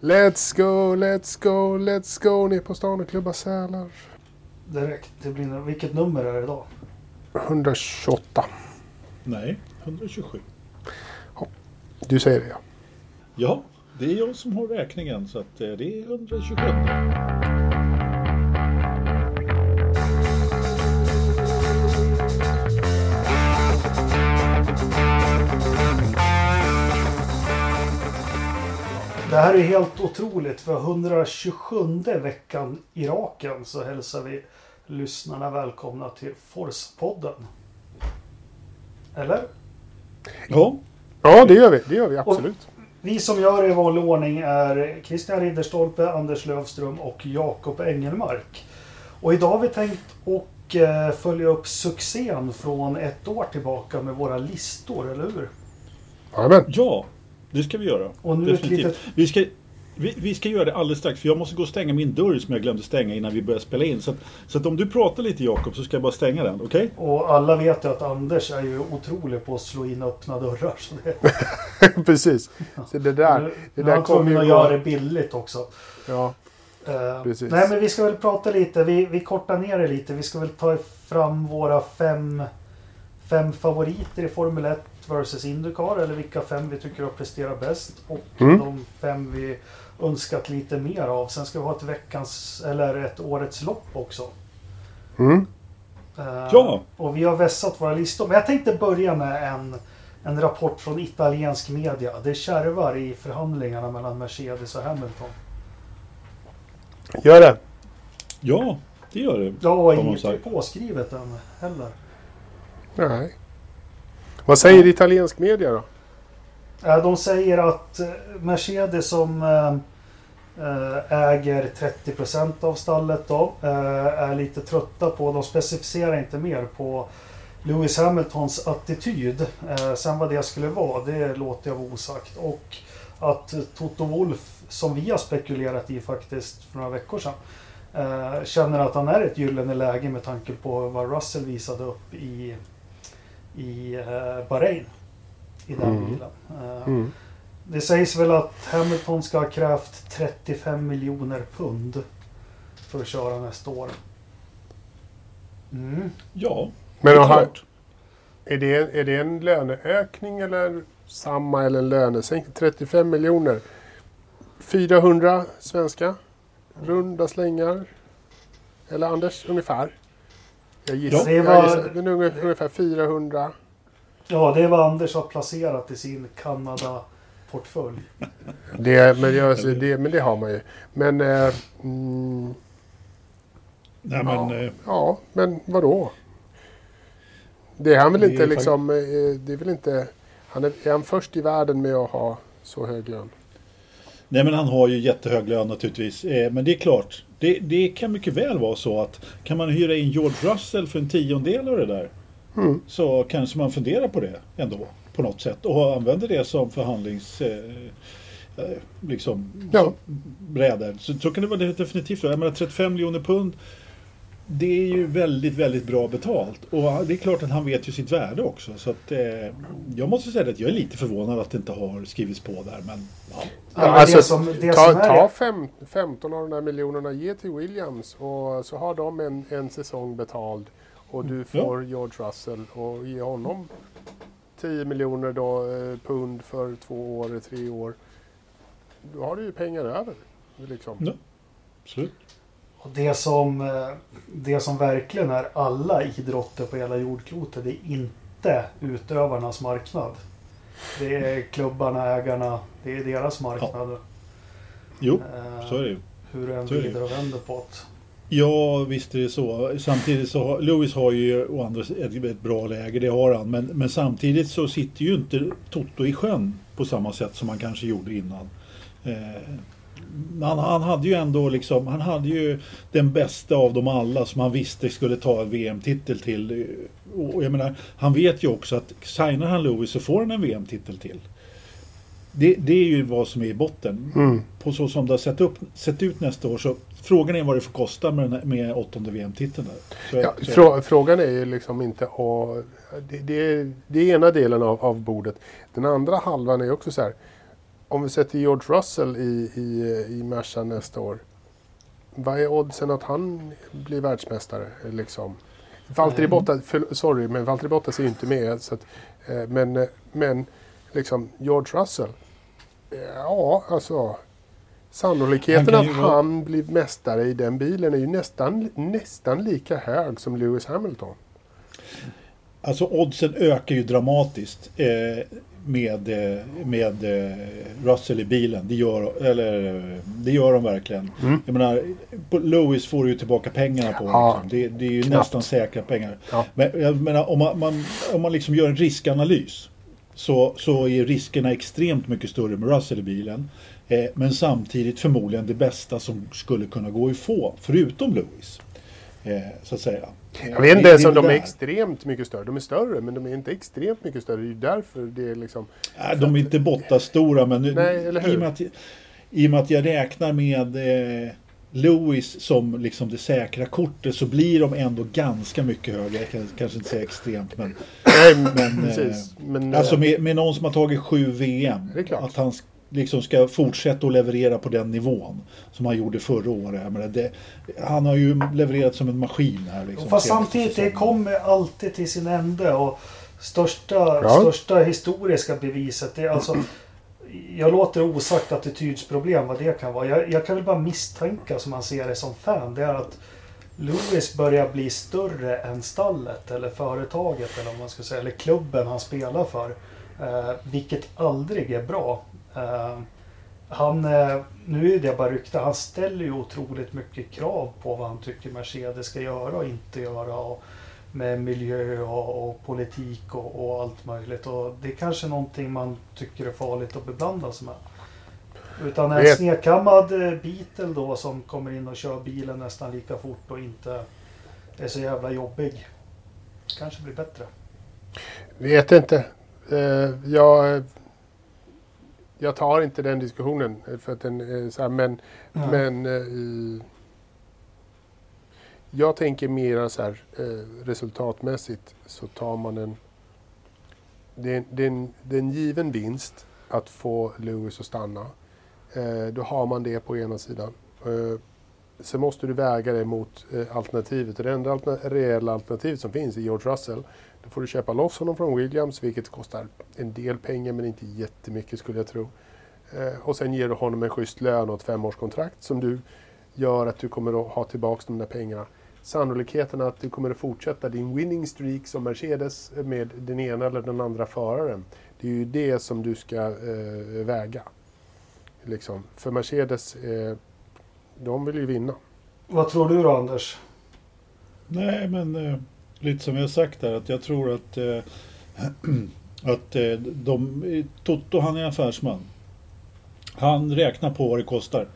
Let's go, let's go, let's go ner på stan och klubba sälar. Direkt. Det blir, vilket nummer är det idag? 128. Nej, 127. Du säger det ja. Ja, det är jag som har räkningen så att eh, det är 127. Det här är helt otroligt. För 127 veckan i raken så hälsar vi lyssnarna välkomna till Force-podden. Eller? Ja, Ja, det gör vi. Det gör vi absolut. Vi som gör det i vanlig ordning är Christian Ridderstolpe, Anders Lövström och Jakob Engelmark. Och idag har vi tänkt att eh, följa upp succén från ett år tillbaka med våra listor, eller hur? Jajamän. ja, det ska vi göra. Och nu Definitivt. litet- Vi ska, vi, vi ska göra det alldeles strax för jag måste gå och stänga min dörr som jag glömde stänga innan vi började spela in. Så, att, så att om du pratar lite Jakob så ska jag bara stänga den, okej? Och alla vet ju att Anders är ju otrolig på att slå in öppna dörrar. Så det, Precis. Så det där, nu, det där kommer ju att göra det billigt också. Ja, Precis. Nej men vi ska väl prata lite, vi, vi kortar ner det lite. Vi ska väl ta fram våra fem, fem favoriter i Formel 1 versus Indycar. Eller vilka fem vi tycker har presterat bäst. Och Mm. de fem vi önskat lite mer av. Sen ska vi ha ett veckans, eller ett årets lopp också. mm. Eh, Ja. Och vi har vässat våra listor. Men jag tänkte börja med en, en rapport från italiensk media. Det kärvar i förhandlingarna mellan Mercedes och Hamilton. Gör det. Ja, det gör det. Ja, inget är påskrivet än heller. Nej. Vad säger italiensk media då? De säger att eh, Mercedes som eh, eh, äger 30% av stallet då är lite trötta på, de specificerar inte mer på Lewis Hamiltons attityd. Sen vad det skulle vara, det låter jag vara osagt. Och att Toto Wolf som vi har spekulerat i faktiskt för några veckor sedan, känner att han är ett gyllene läge med tanke på vad Russell visade upp i, i eh, Bahrain. I den Mm. bilen. Eh, Mm. det sägs väl att Hamilton ska ha krävt 35 miljoner pund för att köra nästa år. Mm. Ja, Men det är klart. är, det, är det en löneökning eller samma eller en lönesänkning? 35 miljoner. 400 svenska. Runda slängar. Eller Anders, ungefär. Jag gissar. Ja, det jag var- gissar men ungefär, ungefär 400. Ja, det är vad Anders har placerat i sin Kanada-portfölj. Det, men, jag, det, men det har man ju. Men... Eh, mm, Nej, Ja. men, eh, Ja, men vadå? Det är han väl är inte liksom... eh, Det är väl inte... Han är, är han först i världen med att ha så hög lön? Nej, men han har ju jättehög lön naturligtvis. Eh, Men det är klart, det, det kan mycket väl vara så att kan man hyra in George Russell för en tiondel av det där Mm. så kanske man funderar på det ändå på något sätt och använder det som förhandlings... Eh, eh, liksom, Ja. brädor. Så, så kan det vara definitivt. Jag menar 35 miljoner pund det är ju väldigt, väldigt bra betalt. Och det är klart att han vet ju sitt värde också. Så att, eh, jag måste säga att jag är lite förvånad att det inte har skrivits på där. Men ja, Ja, alltså, det som, det ta ta fem, 15 av de där miljonerna, ge till Williams och så har de en, en säsong betald. Och du får George Russell och ge honom 10 miljoner då, eh, pund för två år, tre år. Då har du ju pengar över. Liksom. Ja. absolut. Och det, som, eh, det som verkligen är alla idrotter på hela jordklotet, det är inte utövarnas marknad. Det är klubbarna, ägarna, det är deras marknad. Jo, Eh, så är det ju. Hur du än vrider och vänder på det. Ja, visst är det så. Samtidigt så har Lewis har ju å andra sidan ett, ett bra läge, det har han. Men, men samtidigt så sitter ju inte Toto i sjön på samma sätt som han kanske gjorde innan. Eh, han, han hade ju ändå liksom, han hade ju den bästa av dem alla som han visste skulle ta en VM-titel till. Och jag menar, han vet ju också att signar han Lewis så får han en VM-titel till. Det, det är ju vad som är i botten. Mm. På så som det har sett, upp, sett ut nästa år så frågan är vad det får kosta med, här, med åttonde VM-titeln där. Ja, frå, frågan är ju liksom inte... Och, det, det, är, det är ena delen av, av bordet. Den andra halvan är också så här. Om vi sätter George Russell i, i, i Merca nästa år. Vad är oddsen att han blir världsmästare? Liksom? Valtteri Mm. Bottas, för, sorry, men Valtteri Bottas är ju inte med. Så att, eh, men, eh, men liksom George Russell. Ja, alltså. Sannolikheten Han att vara- han blir mästare i den bilen är ju nästan, nästan lika hög som Lewis Hamilton. Alltså oddsen ökar ju dramatiskt eh, med, eh, med eh, Russell i bilen. Det gör, eller, det gör de verkligen. Mm. Jag menar, Lewis får ju tillbaka pengarna på. Ja, liksom. det, det är ju knappt. nästan säkra pengar. Ja. Men jag menar, om man, man, om man liksom gör en riskanalys så, så är riskerna extremt mycket större med Russell i bilen. Eh, men samtidigt förmodligen det bästa som skulle kunna gå att få, förutom Lewis. Eh, så att säga. Jag vet inte ens om de är extremt mycket större. De är större, men de är inte extremt mycket större. Det är ju därför det är liksom... Nej, de är inte botta stora men nu, Nej, eller hur? i, och med att, i och med att jag räknar med eh, Lewis som liksom det säkra kortet så blir de ändå ganska mycket högre. Jag kan kanske inte säga extremt men Nej, Men, precis. Men, alltså eh, med, med någon som har tagit sju VM. Det är klart. Att han liksom ska fortsätta att leverera på den nivån som han gjorde förra året. Menar, det, han har ju levererat som en maskin här. Liksom, Fast samtidigt, det kommer alltid till sin ände. Och största, Ja. största historiska beviset, det är alltså... Jag låter osagt attitydsproblem, vad det kan vara. Jag, jag kan väl bara misstänka, som man ser det som fan, det är att Lewis börjar bli större än stallet eller företaget eller vad man ska säga, eller klubben han spelar för. Eh, vilket aldrig är bra. Eh, han, eh, nu är det bara rykte, han ställer ju otroligt mycket krav på vad han tycker Mercedes ska göra och inte göra. Och med miljö och, och politik och, och allt möjligt. Och det är kanske någonting man tycker är farligt att beblanda sig med. Utan en snedkammad eh, Beatle då som kommer in och kör bilen nästan lika fort och inte är så jävla jobbig. Kanske blir bättre. Vet inte. Eh, jag, jag tar inte den diskussionen. eh, För att den är så här, men Ja. men eh, i- jag tänker mera så här eh, resultatmässigt så tar man en det, är- det, är en, det är en given vinst att få Lewis att stanna. Eh, då har man det på ena sidan. Eh, sen måste du väga det mot eh, alternativet. Och Det enda reella alternativet som finns är George Russell. Då får du köpa loss honom från Williams, vilket kostar en del pengar men inte jättemycket skulle jag tro. Eh, och sen ger du honom en schysst lön och ett femårskontrakt som du gör att du kommer att ha tillbaka de där pengarna. Sannolikheten att du kommer att fortsätta din winning streak som Mercedes med den ena eller den andra föraren. Det är ju det som du ska eh, väga. Liksom. För Mercedes, eh, de vill ju vinna. Vad tror du då Anders? Nej, men eh, lite som jag har sagt där att jag tror att, eh, att eh, de, Toto han är affärsman. Han räknar på vad det kostar.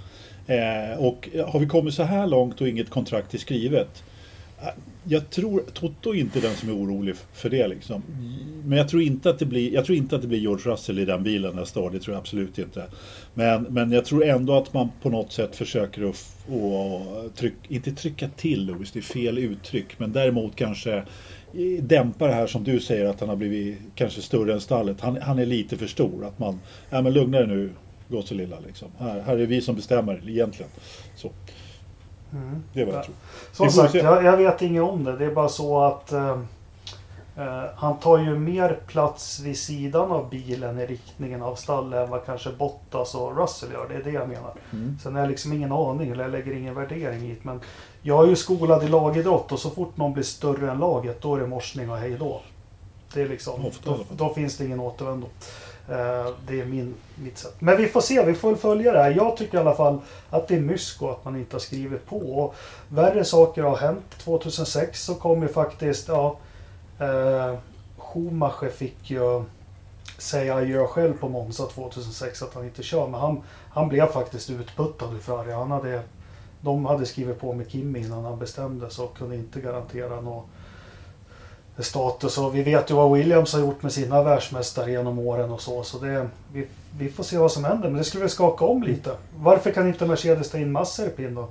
Eh, och har vi kommit så här långt och inget kontrakt är skrivet. Jag tror Toto är inte den som är orolig för det liksom. Men jag tror inte att det blir, jag tror inte att det blir George Russell i den bilen nästa år. Det tror jag absolut inte. Men, men jag tror ändå att man på något sätt försöker att, att tryck, inte trycka till Lewis, det är fel uttryck. Men däremot kanske eh, dämpa det här som du säger att han har blivit kanske större än stallet. Han, han är lite för stor. Att man, ja men lugna dig nu gosse lilla liksom. Här, här är vi som bestämmer egentligen. Så, Mm. det är vad jag Ja. tror. Som sagt, jag, jag vet inget om det. Det är bara så att eh, eh, han tar ju mer plats vid sidan av bilen i riktningen av stallet än vad kanske Bottas och Russell gör. Det är det jag menar. Mm. Sen har jag liksom ingen aning eller jag lägger ingen värdering hit. Men jag är ju skolad i lagidrott och så fort någon blir större än laget då är det morsning och hej då. Det är liksom, Ofta då, då finns det ingen återvändo. Eh, det är min, mitt sätt. Men vi får se, vi får väl följa det här. Jag tycker i alla fall att det är mysko att man inte har skrivit på. Och värre saker har hänt. 2006 så kom ju faktiskt, ja, eh, Schumacher fick ju säga adjö själv på Monza 2006 att han inte kör. Men han, han blev faktiskt utputtad ur det. Han hade, de hade skrivit på med Kimi innan han bestämde sig och kunde inte garantera något status. Och vi vet ju vad Williams har gjort med sina världsmästare genom åren och så. Så det, vi, vi får se vad som händer. Men det skulle väl skaka om lite. Varför kan inte Mercedes ta in Mazepin då?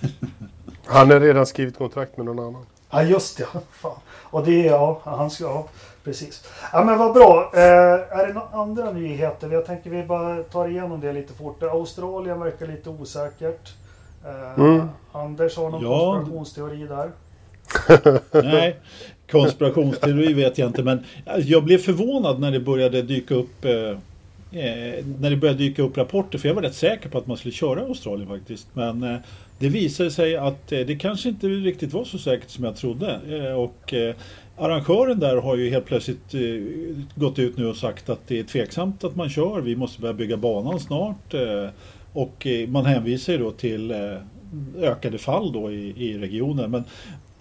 Han har redan skrivit kontrakt med någon annan. Ja, just det. Fan. Och det är, ja, han ska, ja, precis. Ja, men vad bra. Eh, är det några andra nyheter? Jag tänker vi bara tar igenom det lite fort. Australien verkar lite osäkert. Eh, Mm. Anders har någon Ja. konspirationsteori där. Nej, konspirationsteori vet jag inte men jag blev förvånad när det började dyka upp eh, eh, när det började dyka upp rapporter för jag var rätt säker på att man skulle köra Australien faktiskt. Men eh, det visade sig att eh, det kanske inte riktigt var så säkert som jag trodde. Eh, och eh, arrangören där har ju helt plötsligt eh, gått ut nu och sagt att det är tveksamt att man kör. Vi måste börja bygga banan snart. Eh, och eh, man hänvisar ju då till eh, ökade fall då i, i regionen. Men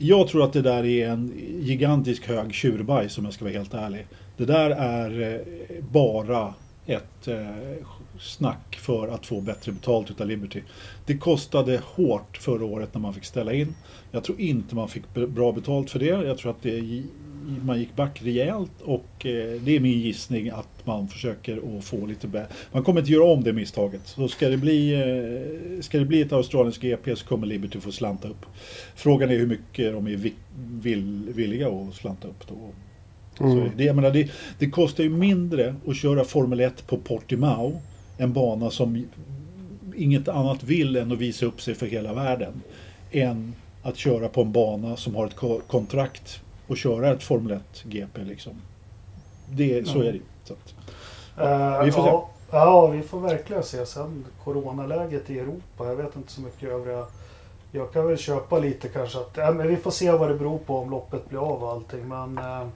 jag tror att det där är en gigantisk hög tjurbajs om jag ska vara helt ärlig. Det där är eh, bara ett eh, snack för att få bättre betalt utav Liberty. Det kostade hårt förra året när man fick ställa in. Jag tror inte man fick bra betalt för det. Jag tror att det, man gick back rejält och eh, det är min gissning att man försöker att få lite bättre. Man kommer inte göra om det misstaget. Så ska det bli, eh, ska det bli ett australiskt GP så kommer Liberty få slanta upp. Frågan är hur mycket de är vi- vill, villiga att slanta upp då. Så Mm. det, jag menar, det, det kostar ju mindre att köra Formel 1 på Portimao. En bana som inget annat vill än att visa upp sig för hela världen. Än att köra på en bana som har ett ko- kontrakt och köra ett Formel 1 GP liksom. Det, så Ja. är det. Så att, Eh, vi får se. ja, ja, vi får verkligen se. Sen coronaläget i Europa. Jag vet inte så mycket övriga. Jag kan väl köpa lite kanske att ja, men vi får se vad det beror på om loppet blir av och allting. Men eh, eh,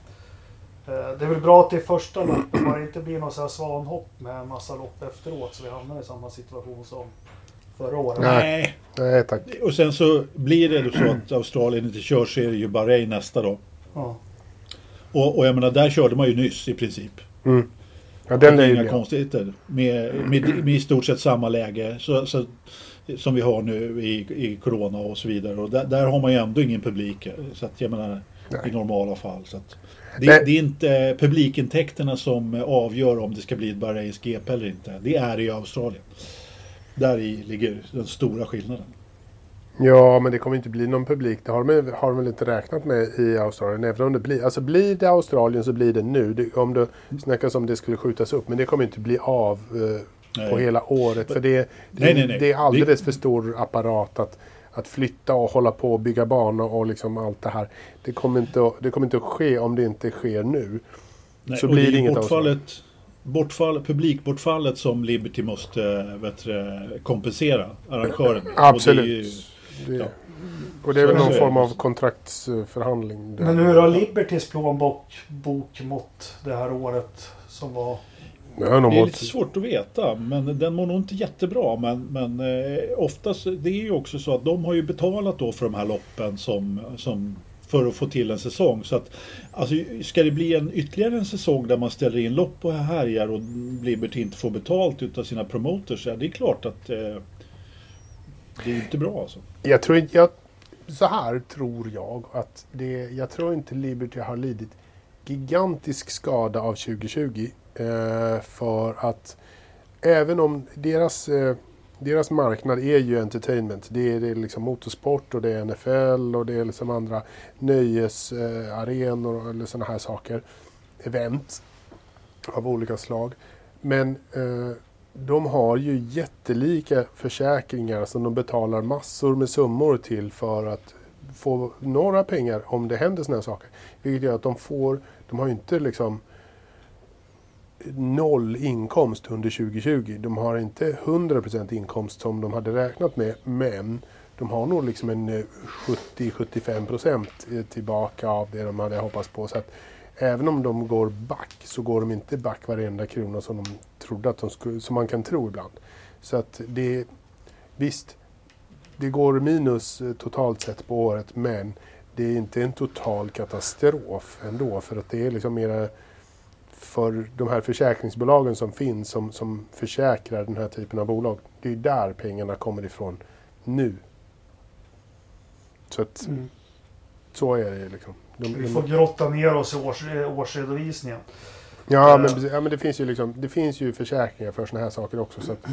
det är väl bra att det är första loppet. Bara inte blir något så här svanhopp med en massa lopp efteråt så vi hamnar i samma situation som förra året. Nej. nej. Tack. Och sen så blir det så att Australien inte kör så är det ju Bahrain nästa då. Ja. Och, och jag menar, där körde man ju nyss i princip. Mm. Ja, Det den är inga ju konstigheter. Med, med, med i stort sett samma läge så, så, som vi har nu i, i Corona och så vidare. Och där, där har man ju ändå ingen publik. Så att jag menar Nej. i normala fall. Så att, det, det är inte publikintäkterna som avgör om det ska bli ett Bahrains GP eller inte. Det är det i Australien. Där i ligger den stora skillnaden. Ja, men det kommer inte bli någon publik. Det har de, har de väl inte räknat med i Australien. Även om det blir, alltså blir det Australien så blir det nu. Det, om det snackas om det skulle skjutas upp. Men det kommer inte bli av eh, på hela året. För det, det, Nej, nej, nej. det är alldeles för stor apparat att, att flytta och hålla på och bygga banor och liksom allt det här. Det kommer inte att, det kommer inte att ske om det inte sker nu. Nej, Så blir det inget bortfallet, bortfall, publikbortfallet som Liberty måste vet, du, kompensera arrangören Absolut. Det, ja. Och det är väl någon är form av kontraktsförhandling. där. Men hur har Libertys plånbok bok mot det här året som var? Det är mått- lite svårt att veta, men den mår nog inte jättebra. Men, men eh, oftast, det är ju också så att de har ju betalat då för de här loppen som, som för att få till en säsong. Så att, alltså, ska det bli en, ytterligare en säsong där man ställer in lopp och härjar och Liberty inte får betalt utav sina promoters, ja, det är klart att eh, det är inte bra alltså. Jag tror inte, jag, så här tror jag att det, jag tror inte Liberty har lidit gigantisk skada av 2020. Eh, för att även om deras, eh, deras marknad är ju entertainment. Det är, det är liksom motorsport och det är NFL och det är liksom andra nöjesarenor eller sådana här saker. Event av olika slag. Men eh, de har ju jättelika försäkringar som de betalar massor med summor till för att få några pengar om det händer sådana här saker. Vilket gör att de får, de har ju inte liksom noll inkomst under 2020. De har inte 100% inkomst som de hade räknat med, men de har nog liksom en eh, 70-75% eh, tillbaka av det de hade hoppats på. Så att även om de går back så går de inte back varenda krona som de trodde att de skulle, som man kan tro ibland. Så att det, visst, det går minus eh, totalt sett på året, men det är inte en total katastrof ändå, för att det är liksom mera för de här försäkringsbolagen som finns, som, som försäkrar den här typen av bolag. Det är där pengarna kommer ifrån nu. Så att, mm så är det liksom. De, Vi de- får grotta ner oss i års, eh, årsredovisningen. Ja, Eh. men, ja, men det finns ju liksom, det finns ju försäkringar för sådana här saker också. Så att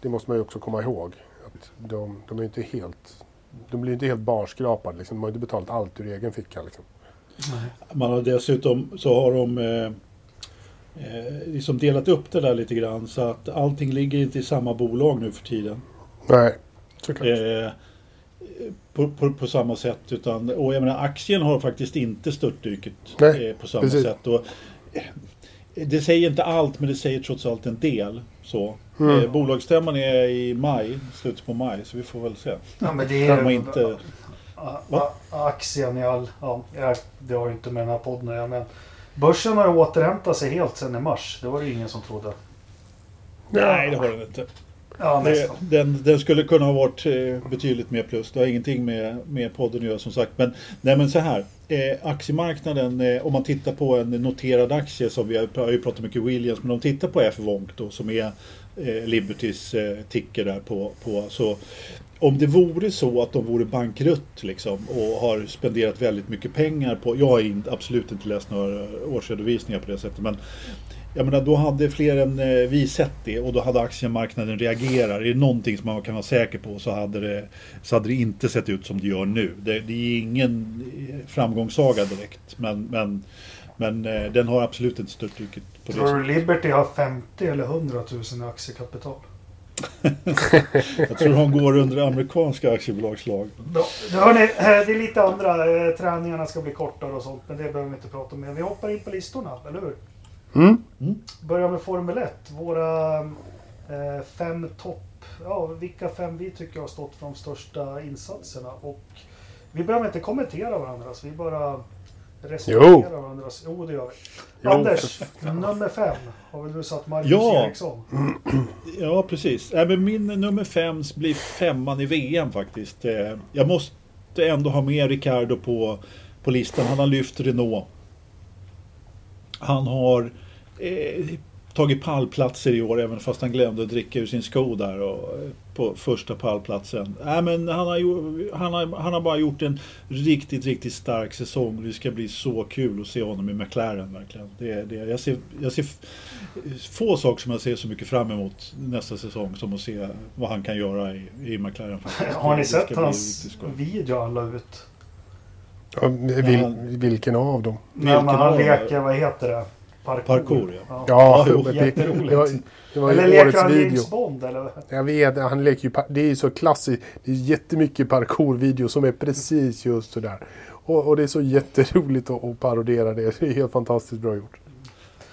det måste man ju också komma ihåg. Att de, de är inte helt de blir ju inte helt barskrapade. Liksom. De har ju inte betalat allt ur egen ficka. Liksom. Man har dessutom så har de eh, eh, liksom delat upp det där lite grann så att allting ligger inte i samma bolag nu för tiden. Nej, såklart. Eh, på, på, på, samma sätt. Utan, och jag menar, aktien har faktiskt inte störtdykt eh, på samma precis. sätt. Och, eh, det säger inte allt men det säger trots allt en del. Så. Mm. Eh, bolagsstämman är i maj, slutet på maj, så vi får väl se. Ja, men det är man inte... a- Va? a- aktien i all... Ja, jag- det har ju inte med den här podden att göra, men Börsen har återhämtat sig helt sedan i mars. Det var det ju ingen som trodde. Nej, det har den inte. Ja, Det, den, den skulle kunna ha varit eh, betydligt mer plus. Det har ingenting med, med podden att göra som sagt. Men, nej, men så här. Eh, aktiemarknaden, eh, om man tittar på en noterad aktie som vi har, har ju pratat mycket Williams, men om man tittar på F-Vonk då som är eh, Libertys eh, ticker där på, på så om det vore så att de vore bankrutt liksom, och har spenderat väldigt mycket pengar på, jag har in, absolut inte läst några årsredovisningar på det sättet, men jag menar, då hade fler än eh, vi sett det och då hade aktiemarknaden reagerat. Är det någonting som man kan vara säker på så hade det, så hade det inte sett ut som det gör nu. Det, det är ingen eh, framgångssaga direkt, men, men, men eh, den har absolut inte störtdykt på det Tror du Liberty har 50 eller 100 000 i aktiekapital? Jag tror de går under amerikanska aktiebolagslag. Då, hörni, det är lite andra. Träningarna ska bli kortare och sånt, men det behöver vi inte prata om. Vi hoppar in på listorna, eller hur? Mm. Börjar med Formel 1. Våra eh, fem topp... Ja, vilka fem vi tycker har stått för de största insatserna. Och vi behöver inte kommentera varandras, vi bara respekterar varandras. Jo, det gör vi. Jo, Anders, nummer fem har väl du satt Marcus Ja. Eriksson? Ja, precis. Men min nummer fem blir femman i VM faktiskt. Eh, Jag måste ändå ha med Ricardo på, på listan. Han har lyft Renault. Han har eh, tagit pallplatser i år även fast han glömde att dricka ur sin sko där och, eh, på första pallplatsen. Nej, men han, har ju, han, har, han har bara gjort en riktigt, riktigt stark säsong. Det ska bli så kul att se honom i McLaren verkligen. Det, det, jag, ser, jag ser få saker som jag ser så mycket fram emot nästa säsong som att se vad han kan göra i, i McLaren. Faktiskt. Har ni sett hans video han la ut? Ja, vil, vilken av dem? När man av han leker, vad heter det? Parkour. Parkour, ja. ja. Ja, det, jätteroligt. det, var, det var Eller leker han. James Bond eller? Jag vet, han leker ju, det är ju så klassiskt. Det är jättemycket parkourvideo som är precis just sådär. Och, och det är så jätteroligt att, att parodera det. Det är helt fantastiskt bra gjort.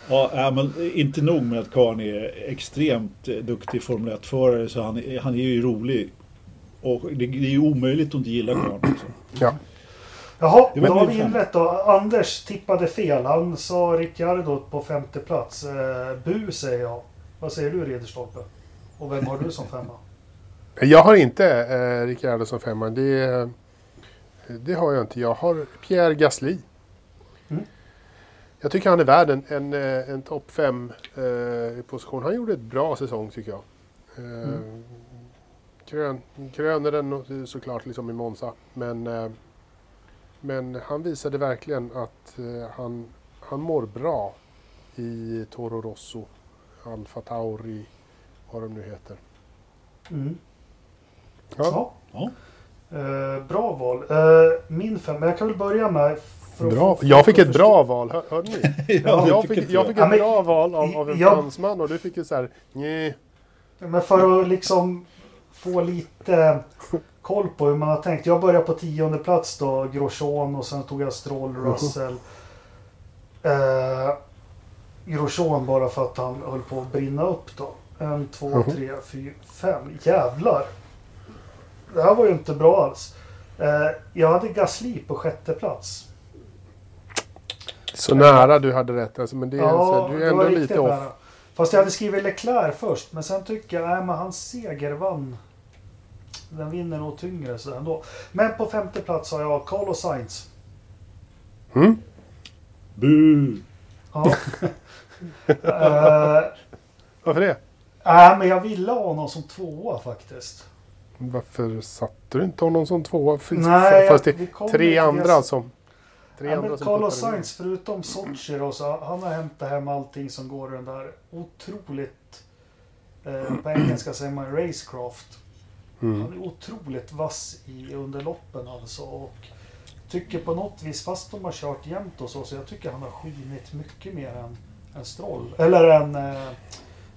Ja, men inte nog med att Karn är extremt duktig Formel 1-förare så han, är- han är ju rolig. Och det, det är ju omöjligt att inte gilla Karn. Ja. Jaha, då har vi inlett då. Anders tippade fel. Han sa Ricciardo på femte plats. Eh, bu säger jag. Vad säger du Ridderstolpe? Och vem har du som femma? Jag har inte eh, Ricciardo som femma. Det, det har jag inte. Jag har Pierre Gasly. Mm. Jag tycker han är värd en, en, eh, en topp fem eh, position. Han gjorde ett bra säsong tycker jag. Eh, Mm. krön, kröner den såklart liksom i Monza. Men, eh, men han visade verkligen att eh, han, han mår bra i Toro Rosso, Alfa Tauri, vad de nu heter. Mm. Ja. Ja. Ja. Eh, bra val. Eh, min femma. Jag kan väl börja med... Bra. Jag fick ett bra val, hör, hörde ni? Ja, jag fick, jag fick Ja, ett bra val av, av en jag- fransman och du fick ett så här, nej. Men för att liksom få lite koll på hur man har tänkt. Jag börjar på tionde plats då, Grosjean och sen tog jag Stroll, Russell. Eh, Grosjean bara för att han höll på att brinna upp då. En, två, Mhm. tre, fyra, fem. Jävlar! Det här var ju inte bra alls. Eh, jag hade Gasly på sjätte plats. Så nära du hade rätt alltså, men det är, så, du är ändå lite off. nära. Fast jag hade skrivit Leclerc först, men sen tycker jag, nej men hans seger vann. Den vinner nog tyngre så ändå. Men på femte plats har jag Carlos Sainz. Mm? Bu! Ja. Eh, Varför det? Nej, men jag ville ha honom som tvåa faktiskt. Varför satte du inte honom som tvåa? Nej, Fast det är tre andra som... Tre Ja, andra men Carlos. Sainz, förutom Sochi då, så han har hämtat hem allting som går den där otroligt... Eh, på engelska säger man racecraft. Mm. Han är otroligt vass i underloppen alltså. Och tycker på något vis, fast de har kört jämnt och så, så jag tycker han har skinit mycket mer än, än Stroll. Eller än... Eh,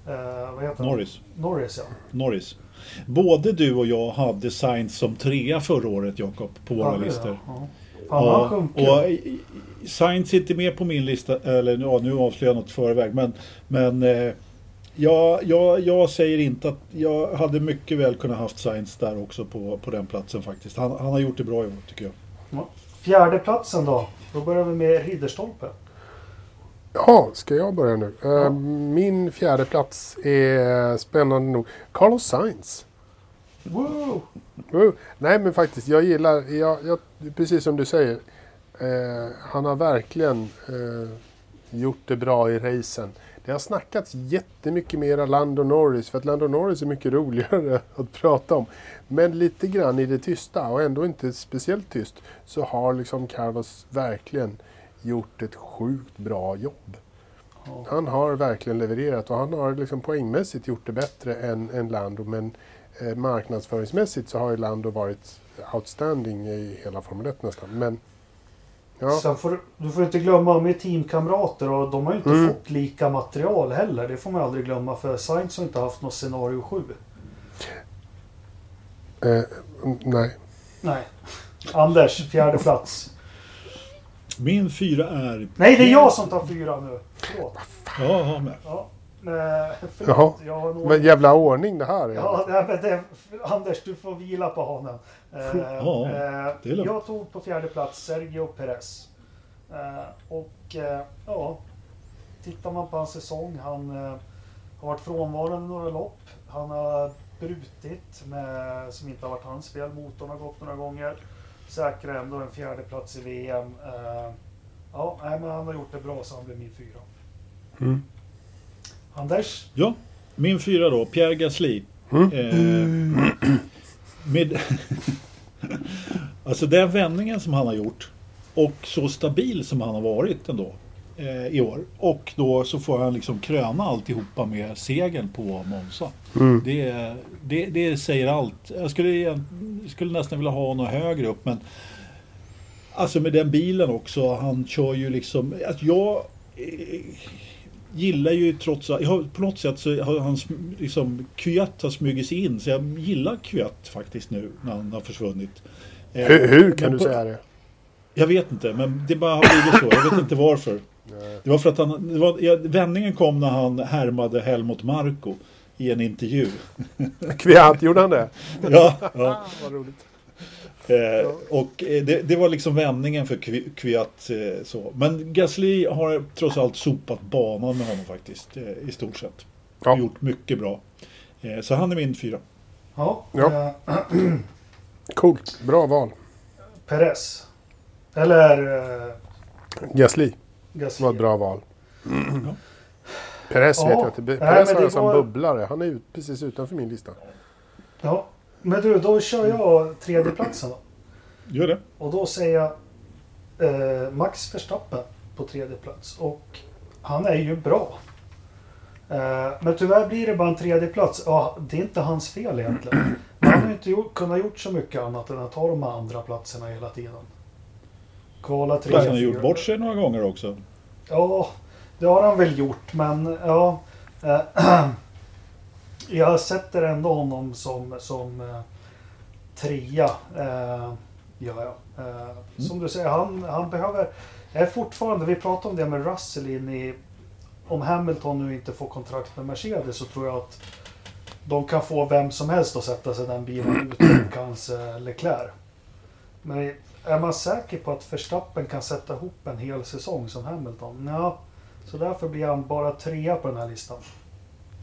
eh, vad heter han? Norris. Norris ja. Norris. Både du och jag hade Sainz som trea förra året, Jakob, på våra Ja, listor. Ja. Han sjunker. och Sainz är inte med på min lista, eller ja, nu avslöjar jag något förväg, men, men eh, jag, jag, jag säger inte att jag hade mycket väl kunnat haft Sainz där också på, på den platsen faktiskt. Han, han har gjort det bra i år tycker jag. Ja. Fjärde platsen då? Då börjar vi med Ridderstolpe. Ja, ska jag börja nu? Eh, Min fjärde plats är spännande nog Carlos Sainz. Woo! Oh, Nej men faktiskt, jag gillar, jag, jag, precis som du säger, eh, han har verkligen eh, gjort det bra i racen. Det har snackats jättemycket mer Lando Norris, för att Lando Norris är mycket roligare att prata om. Men lite grann i det tysta, och ändå inte speciellt tyst, så har liksom Carlos verkligen gjort ett sjukt bra jobb. Han har verkligen levererat och han har liksom poängmässigt gjort det bättre än, än Lando. Men eh, marknadsföringsmässigt så har ju Lando varit outstanding i hela Formel 1 nästan. Men ja, Sen får, du- får inte glömma, de är teamkamrater och de har ju inte Mm. fått lika material heller. Det får man aldrig glömma för Sainz har inte haft något scenario 7. eh, nej. Nej. Anders, fjärde plats. Min fyra är... Nej, det är jag som tar fyra nu. Förlåt. Ja, jag har med. Ja. Eh. Jaha. Jag. Men jävla ordning det här är. Ja, det, men det, Anders, du får vila på hanen. Eh, Ja, eh, det är lugnt. jag tog på fjärde plats Sergio Perez. Eh, och eh, ja, tittar man på hans säsong. Han eh, har varit frånvarande några lopp. Han har brutit med, som inte har varit hans fel. Motorn har gått några gånger. Säkrar ändå en fjärde plats i VM. Eh, ja, nej, men han har gjort det bra så han blir min fyra. Mm. Anders? Ja, min fyra då, Pierre Gasly. Mm. Eh, med, alltså den vändningen som han har gjort och så stabil som han har varit ändå eh, i år. Och då så får han liksom kröna alltihopa med segern på Monza. Mm. Det, det, det säger allt. Jag skulle, skulle nästan vilja ha honom högre upp men Alltså med den bilen också. Han kör ju liksom... Att jag eh, gillar ju trots allt... jag På något sätt så har han sm- liksom... Kvyat har smugit sig in. Så jag gillar Kvyat faktiskt nu när han har försvunnit. Eh, Hur, hur kan men du säga det? Jag vet inte, men det bara har blivit så. Jag vet inte varför. Nej. Det var för att han... Det var, ja, vändningen kom när han härmade Helmut Marko i en intervju. Kviat, gjorde han det? Ja, ja. Ah, vad roligt. Eh, och eh, det, det var liksom vändningen för Kvi- Kvyat. Eh, så. Men Gasly har trots allt sopat banan med honom faktiskt. Eh, I stort sett. Ja. Gjort mycket bra. Eh, så han är min fyra. Ja. Ja. Coolt, bra val. Perez. Eller eh, Gasly Gasly. var ett bra val. Ja. Perez Ja. vet jag inte. Men har jag som var- bubblare. Han är ju precis utanför min lista. Ja. Men du, då kör jag tredjeplatsen då. Gör det. Och då säger jag eh, Max Verstappen på tredje plats. Och han är ju bra. Eh, men tyvärr blir det bara en tredje plats. Ja, det är inte hans fel egentligen. Men han har ju inte gjort, kunnat gjort så mycket annat än att ta de här andra platserna hela tiden. Kvala tre, han har gjort bort sig några gånger också. Ja, det har han väl gjort, men ja. Eh, jag sätter ändå honom som, som eh, trea. Eh, ja, ja. Eh, Som du säger, han, han behöver... Jag är fortfarande, vi pratade om det med Russell in i... Om Hamilton nu inte får kontrakt med Mercedes så tror jag att de kan få vem som helst att sätta sig i den bilen utan kanske Leclerc. Men är man säker på att Verstappen kan sätta ihop en hel säsong som Hamilton? Ja, så därför blir han bara trea på den här listan.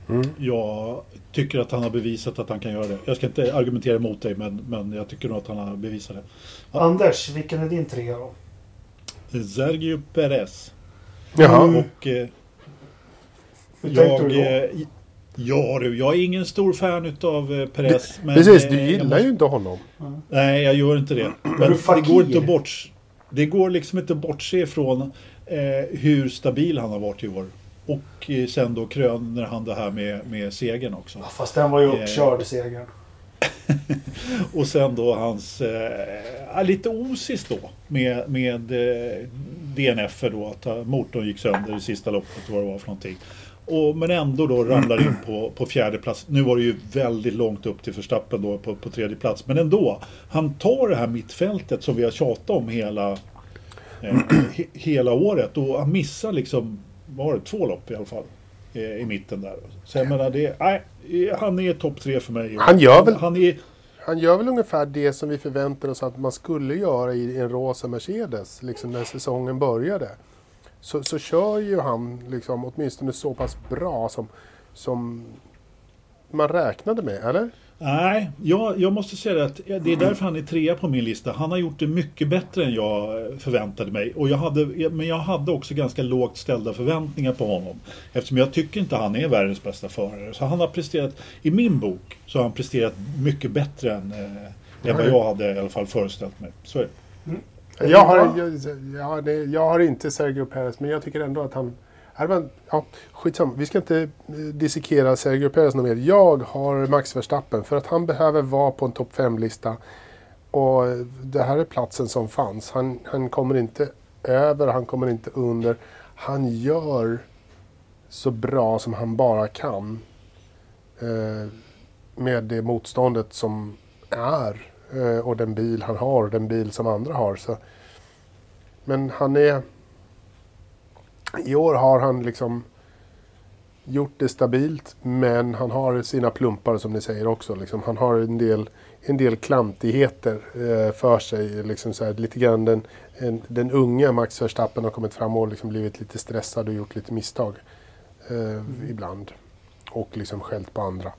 Mm. Jag tycker att han har bevisat att han kan göra det. Jag ska inte argumentera emot dig men, men jag tycker nog att han har bevisat det. Ja. Anders, vilken är din trea då? Sergio Perez. Jaha. Och eh, Hur tänkte jag... du då? eh, Ja du, jag är ingen stor fan utav eh, Perez. men, Precis, eh, du jag gillar måste- ju inte honom. Nej, jag gör inte det. Men du det går inte att bort... Det går liksom inte att bortse ifrån eh, hur stabil han har varit i år. Och eh, sen då kröner han det här med, med segern också. Ja, fast den var ju Eh. uppkörd, segern. och sen då hans, eh, lite osis då med, med eh, DNF då, att motorn gick sönder i sista loppet, vad det var för någonting. Och, men ändå då ramlar in på, på fjärde plats. Nu var det ju väldigt långt upp till Verstappen då på, på tredje plats. Men ändå, han tar det här mittfältet som vi har tjatat om hela, eh, he, hela året och han missar liksom, var det, två lopp i alla fall eh, i mitten där. Så jag menar, det, nej, han är topp tre för mig. Han gör väl... Han är, han gör väl ungefär det som vi förväntade oss att man skulle göra i en rosa Mercedes, liksom när säsongen började så, så kör ju han liksom åtminstone så pass bra som, som man räknade med, eller? Nej, jag, jag måste säga att det är därför han är trea på min lista. Han har gjort det mycket bättre än jag förväntade mig. Och jag hade, men jag hade också ganska lågt ställda förväntningar på honom. Eftersom jag tycker inte han är världens bästa förare. Så han har presterat, i min bok, så har han presterat mycket bättre än, eh, än vad jag hade i alla fall föreställt mig. Så är det. Mm. Jag har, jag, jag, jag har inte Sergio Perez, men jag tycker ändå att han... Ja, skitsamma, vi ska inte eh, dissekera Sergio Perez något mer. Jag har Max Verstappen för att han behöver vara på en topp 5-lista. Och det här är platsen som fanns. Han, han kommer inte över, han kommer inte under. Han gör så bra som han bara kan. Eh, med det motståndet som är Eh, och den bil han har och den bil som andra har. Så. Men han är... I år har han liksom gjort det stabilt men han har sina plumpar som ni säger också. Liksom, han har en del, en del klantigheter eh, för sig. Liksom så här, lite grann den, en, den unga Max Verstappen har kommit fram och liksom blivit lite stressad och gjort lite misstag. Eh, mm. Ibland. Och liksom skällt på andra.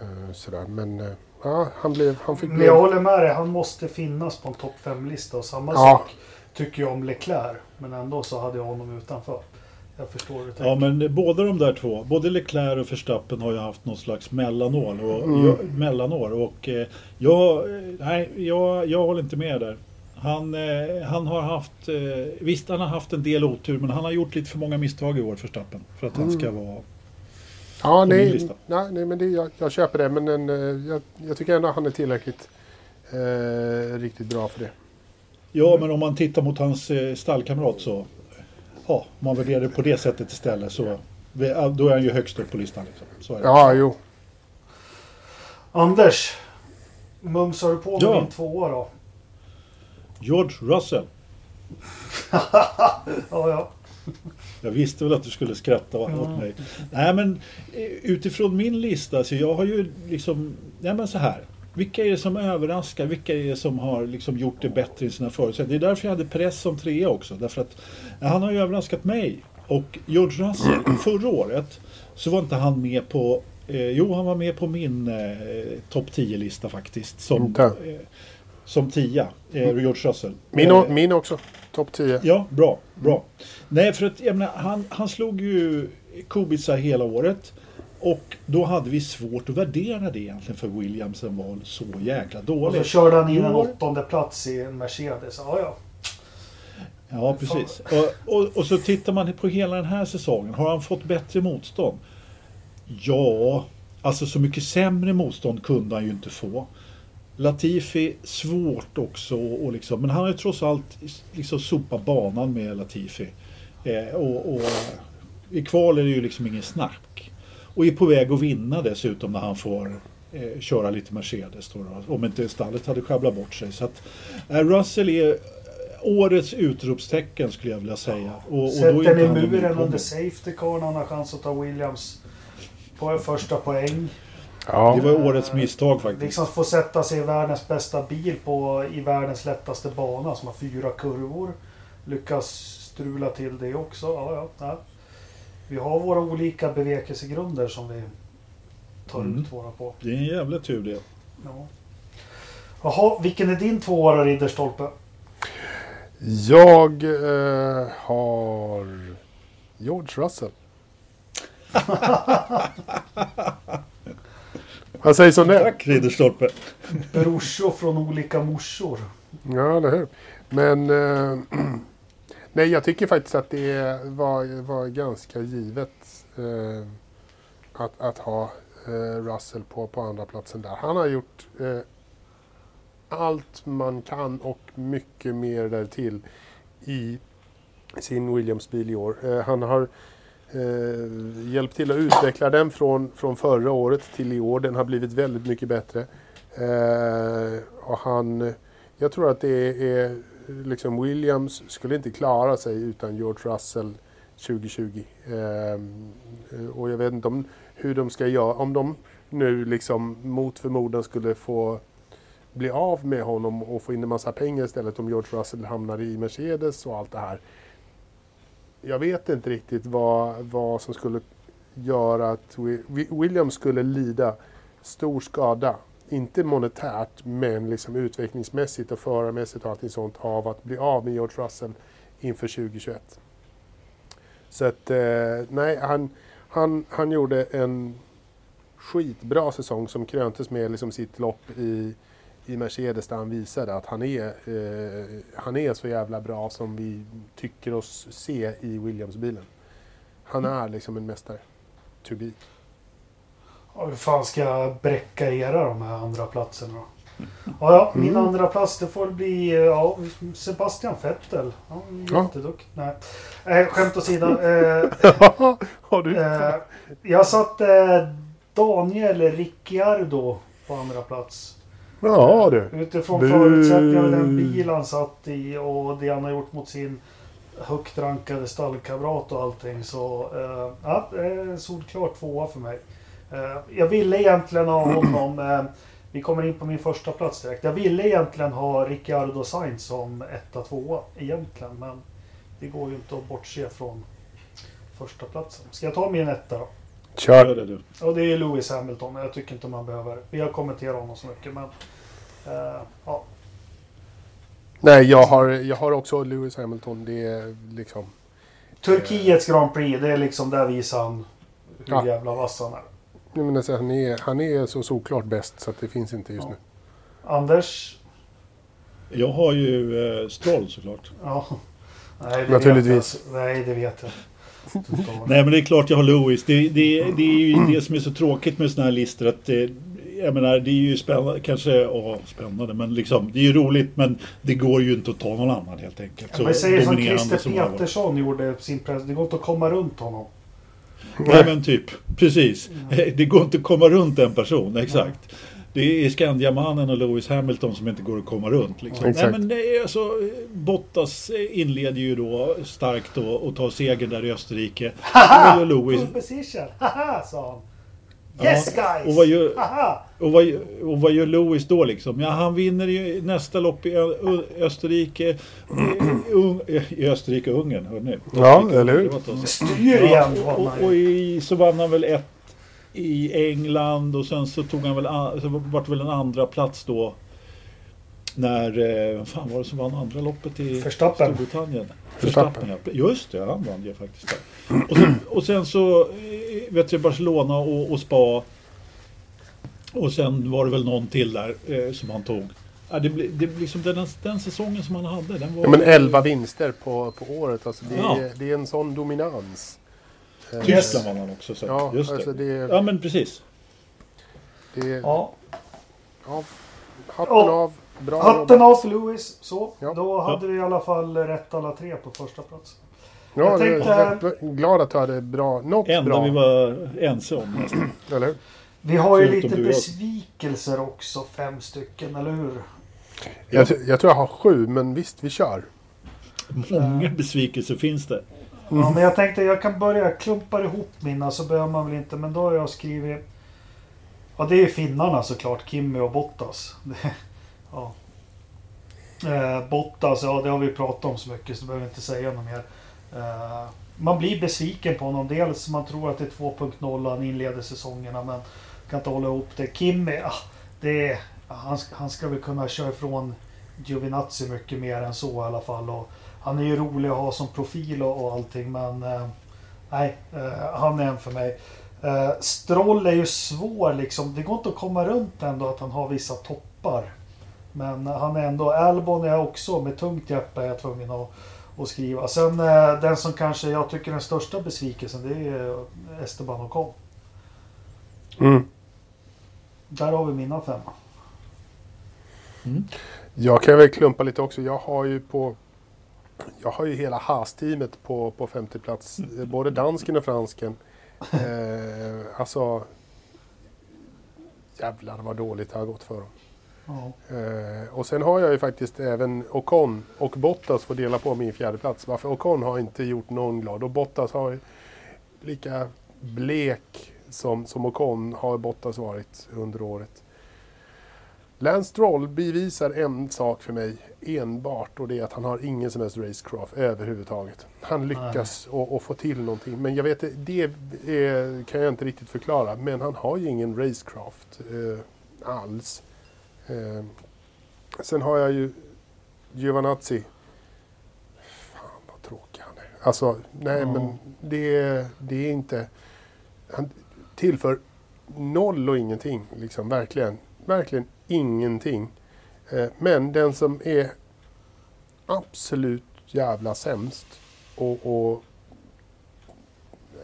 Eh, sådär. Men eh, Ja, han, blev, han fick Men jag håller med dig, han måste finnas på en topp 5-lista. Och samma ja. sak tycker jag om Leclerc. Men ändå så hade jag honom utanför. Jag förstår hur Ja, men båda de där två, både Leclerc och Verstappen har ju haft någon slags mellanår. Och, mm. jag, mellanår och eh, jag, nej, jag, jag håller inte med där. Han, eh, han har haft, eh, visst han har haft en del otur men han har gjort lite för många misstag i år, Verstappen. För att mm. han ska vara Ja, nej, nej, nej, men det, jag, jag köper det. Men en, eh, jag, jag, tycker ändå att han är tillräckligt eh, riktigt bra för det. Ja, men om man tittar mot hans eh, stallkamrat så... Ja, om man värderar det på det sättet istället så... Då är han ju högst upp på listan. Liksom. Så är det. Ja, jo. Anders. Mumsar du på med ja. din tvåa då? George Russell. ja, ja. Jag visste väl att du skulle skratta åt ja. mig. Nej men eh, utifrån min lista, så jag har ju liksom, nej men så här. Vilka är det som överraskar? Vilka är det som har liksom gjort det bättre i sina förutsättningar? Det är därför jag hade press som trea också. Därför att han har ju överraskat mig. Och George Russell, förra året så var inte han med på eh, Jo, han var med på min eh, topp 10-lista faktiskt. Som, eh, som tia, eh, George Russell. Min, eh, min också. Topp 10. Ja, bra. bra. Mm. Nej, för att jag menar, han, han slog ju Kubica hela året. Och då hade vi svårt att värdera det egentligen för Williamsen var så jäkla dålig. Och så körde han in en åttonde plats i en Mercedes. Ja, ja. Ja, precis. Och, och, och, så tittar man på hela den här säsongen. Har han fått bättre motstånd? Ja, alltså så mycket sämre motstånd kunde han ju inte få. Latifi, svårt också. Och liksom, men han har ju trots allt liksom sopat banan med Latifi. Eh, och, och, I kval är det ju liksom ingen snack. Och är på väg att vinna dessutom när han får eh, köra lite Mercedes. Då, om inte stallet hade sjabblat bort sig. Så att, eh, Russell är årets utropstecken skulle jag vilja säga. Och, och Sätter ni muren under Safety Car när han har chans att ta Williams på första poäng. Ja. Det var årets misstag faktiskt. Liksom få sätta sig i världens bästa bil på, i världens lättaste bana som har fyra kurvor. Lyckas strula till det också. Ja, ja, ja. Vi har våra olika bevekelsegrunder som vi tar mm. ut våra på. Det är en jävla tur det. Ja. Jaha, vilken är din tvåa Ridderstolpe? Jag eh, har George Russell. Vad sägs om det? Tack Ridderstolpe. Brorsor från olika morsor. Ja, eller hur. Men... Eh, nej, jag tycker faktiskt att det var, var ganska givet eh, att, att ha eh, Russell på, på andra platsen där. Han har gjort eh, allt man kan och mycket mer därtill i sin Williams-bil i år. Eh, han har eh, hjälpt till att utveckla den från, från förra året till i år. Den har blivit väldigt mycket bättre. Eh, och han, jag tror att det är liksom Williams skulle inte klara sig utan George Russell 2020. Ehm, eh, och jag vet inte om, hur de ska göra, om de nu liksom mot förmodan skulle få bli av med honom och få in en massa pengar istället om George Russell hamnar i Mercedes och allt det här. Jag vet inte riktigt vad, vad som skulle göra att Williams skulle lida stor skada. Inte monetärt, men liksom utvecklingsmässigt och förarmässigt och allting sånt av att bli av med George Russell inför 2021. Så att, eh, nej, han, han, han gjorde en skitbra säsong som kröntes med liksom sitt lopp i, i Mercedes där han visade att han är, eh, han är så jävla bra som vi tycker oss se i Williams-bilen. Han är liksom en mästare. To be. Hur fan ska jag bräcka era de här andra platserna då? Ja, ja min mm. andra plats det får bli ja, Sebastian Vettel. Ja, jätteduktig. Ja. Nej. Eh, skämt åsido. Eh, Har du? Eh, jag satte Daniel Ricciardo på andra plats. Ja du. Utifrån förutsättningarna den bil han satt i och det han har gjort mot sin högt rankade stallkamrat och allting. Så eh, ja, solklart tvåa för mig. Eh, jag ville egentligen ha honom eh, vi kommer in på min första plats direkt. Jag ville egentligen ha Ricciardo Sainz som etta, tvåa egentligen. Men det går ju inte att bortse från första platsen. Ska jag ta min etta då? Kör det du. Och det är Lewis Hamilton. Jag tycker inte man behöver. Vi har kommenterat honom så mycket men... Uh, ja. Nej, jag har, jag har också Lewis Hamilton. Det är liksom... Turkiets Grand Prix, det är liksom där visar han hur ja. jävla vass han är. Men alltså, han, är, han är så såklart bäst så att det finns inte just ja. nu. Anders? Jag har ju eh, Stroll såklart. Ja. Nej, det Naturligtvis. Vet jag. Nej, det vet jag. Nej men det är klart jag har Lewis. Det, det, det är ju det som är så tråkigt med sådana här listor. Att det, jag menar det är ju spännande, kanske, ja spännande men liksom det är ju roligt men det går ju inte att ta någon annan helt enkelt. Ja, men säger som Christer Petersson gjorde sin press, det går inte att komma runt honom. Nej men typ, precis. Det går inte att komma runt en person, exakt. Det är Skandiamannen och Lewis Hamilton som inte går att komma runt. Liksom. Nej, men det är alltså, Bottas inleder ju då starkt då och tar seger där i Österrike. Haha! Lewis... position! Haha, sa han. Yes ja, guys! Och vad, gör, och, vad, och vad gör Lewis då liksom? Ja, han vinner ju nästa lopp i Österrike. I Österrike och Ungern, hörni. Ja, eller hur? Styr igen! Ja, och, och, och i, så vann han väl ett i England och sen så tog han väl, så vart väl en andra plats då. När, eh, vem fan var det som vann andra loppet i Förstappen. Storbritannien? Förstappen, ja. Just det, han vann ju faktiskt där. Och sen, och sen så, eh, vet du, Barcelona och, och Spa. Och sen var det väl någon till där eh, som han tog. Ja, det, det, liksom den, den säsongen som han hade. Den var, ja, men 11 vinster på, på året. Alltså det, ja. är, det är en sån dominans. Eh, Tyskland vann han också. Så. Ja, Just alltså det. ja, men precis. Det, ja. ja. Hatten av. Bra Hatten av för Lewis. Så, ja. då hade vi i alla fall rätt alla tre på första plats. Ja, jag tänkte, jag glad att du hade bra, något enda bra. vi var ense om nästan. eller Vi har ju lite besvikelser också, fem stycken, eller hur? Jag, jag, tror jag har sju, men visst, vi kör. Många besvikelser finns det. Mm. Ja, men jag tänkte jag kan börja klumpa ihop mina så behöver man väl inte. Men då har jag skrivit... Ja, det är finnarna såklart. Kimmy och Bottas. ja. Eh, Bottas, alltså, ja det har vi pratat om så mycket så behöver vi inte säga något mer. Eh, man blir besviken på honom. Dels man tror att det är 2.0 han inleder säsongerna men kan inte hålla ihop det. Kimmy, ja, det är, ah, han, han ska väl kunna köra ifrån Giovinazzi mycket mer än så i alla fall. Och han är ju rolig att ha som profil och, och allting men eh, nej, eh, han är en för mig. Eh, Stroll är ju svår liksom. Det går inte att komma runt ändå att han har vissa toppar. Men han är ändå, Albon är också med tungt hjärta är jag tvungen att, att skriva. Sen eh, den som kanske jag tycker är den största besvikelsen det är Esteban Ocon. Mm. Där har vi mina femma. Mm. Jag kan väl klumpa lite också. Jag har ju på jag har ju hela Haas-teamet på, på femte plats. Eh, Både dansken och fransken. Eh, alltså... Jävlar vad dåligt det har gått för dem. Ja. Eh, och sen har jag ju faktiskt även Ocon och Bottas får dela på min fjärde plats. Varför Ocon har inte gjort någon glad och Bottas har ju lika blek som, som Ocon har Bottas varit under året. Lance Stroll bevisar en sak för mig enbart och det är att han har ingen som helst racecraft överhuvudtaget. Han lyckas att få till någonting men jag vet det är, kan jag inte riktigt förklara men han har ju ingen racecraft eh, alls. Eh, sen har jag ju Giovanazzi. Fan vad tråkig han är. Alltså nej Ja. men det, det är inte... Han tillför noll och ingenting liksom verkligen. Verkligen ingenting. Eh, men den som är absolut jävla sämst och, och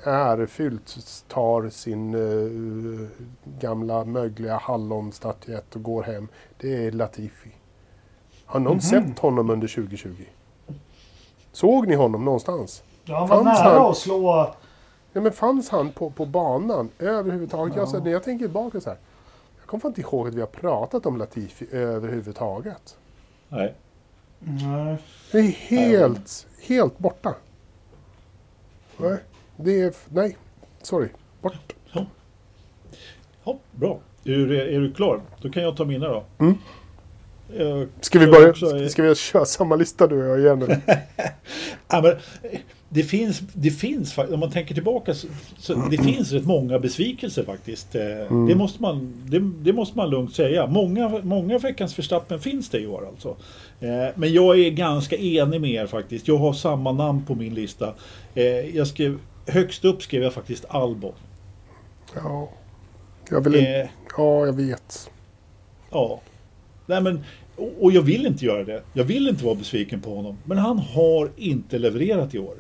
ärefyllt tar sin eh, gamla mögliga hallonstatyett och går hem. Det är Latifi. Har någon Mhm. sett honom under 2020? Såg ni honom någonstans? Ja, han var Fanns nära han? att slå... Ja, men fanns han på, på banan överhuvudtaget? Ja. Jag, när jag tänker tillbaka så här. Jag kommer fan inte ihåg att vi har pratat om Latifi överhuvudtaget. Nej. Nej. Det är helt, helt borta. Nej, det är... Nej, sorry. Bort. Ja, bra. Är är du klar? Då kan jag ta mina då. Mm. Jag, Ska vi, börja, också- ska vi köra samma lista du och jag igen? Ja, men, det finns, det finns om man tänker tillbaka, så, så det finns rätt många besvikelser faktiskt. Eh, Det, måste man, det, det måste man lugnt säga. Många, många veckans Verstappen finns det i år alltså. Eh, Men jag är ganska enig med er faktiskt. Jag har samma namn på min lista. Eh, Jag skrev, högst upp skrev jag faktiskt Albon. Ja, jag vill inte... Eh, Ja, jag vet. Ja. Nej, men, och och jag vill inte göra det. Jag vill inte vara besviken på honom. Men han har inte levererat i år.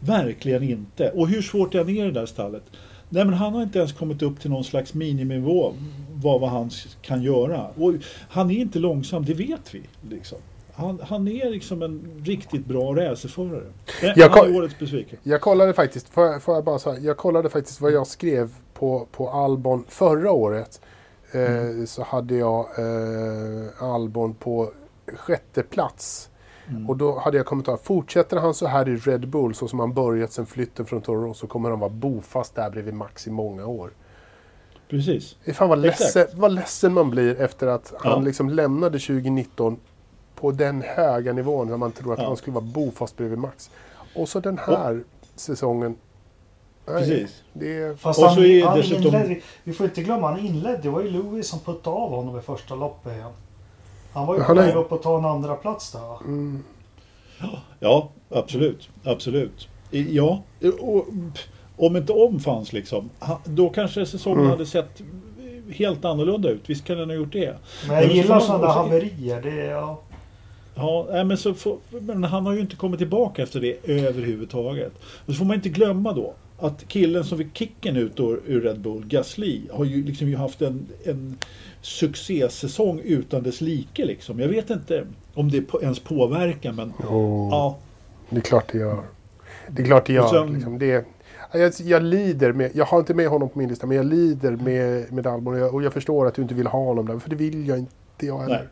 Verkligen inte. Och hur svårt är han i det där stallet? Nej, men han har inte ens kommit upp till någon slags miniminivå vad, vad han kan göra. Och han är inte långsam, det vet vi. Liksom. Han, han är liksom en riktigt bra racerförare. Jag Han är årets besviken. Jag kollade faktiskt, får jag, får jag bara säga, jag kollade faktiskt vad jag skrev på, på Albon förra året. Eh, Så hade jag eh, Albon på sjätte plats. Mm. Och då hade jag kommentar, fortsätter han så här i Red Bull så som han börjat sen flytten från Toro så kommer han vara bofast där bredvid Max i många år. Precis. Fan vad ledsen, vad ledsen man blir efter att Ja. han liksom lämnade 2019 på den höga nivån när man tror att Ja. han skulle vara bofast bredvid Max. Och så den här säsongen. Nej, Precis. Det är, Fast Och han, så är han dessutom- inledde, vi får inte glömma, han inledde. Det var ju Louis som puttade av honom i första loppet igen. Han var ju på är- väg upp och ta en andra plats där va? mm, Ja, absolut. Absolut. Ja, och, om inte om fanns liksom, då kanske säsongen Mm. hade sett helt annorlunda ut. Visst kan den ha gjort det. Men Men jag så gillar sådana där haverier. Det är, ja. Ja, men, så får, men han har ju inte kommit tillbaka efter det överhuvudtaget. Och så får man inte glömma då att killen som fick kicken ut ur, Red Bull, Gasly, har ju liksom ju haft en, en succésäsong utan dess like. Liksom. Jag vet inte om det ens påverkar, men oh, ja. Det är klart det gör. Det är klart det gör. Sen- liksom. det, jag, jag lider med, jag har inte med honom på min lista, men jag lider med, med Albon och jag, och jag förstår att du inte vill ha honom där, för det vill jag inte jag heller.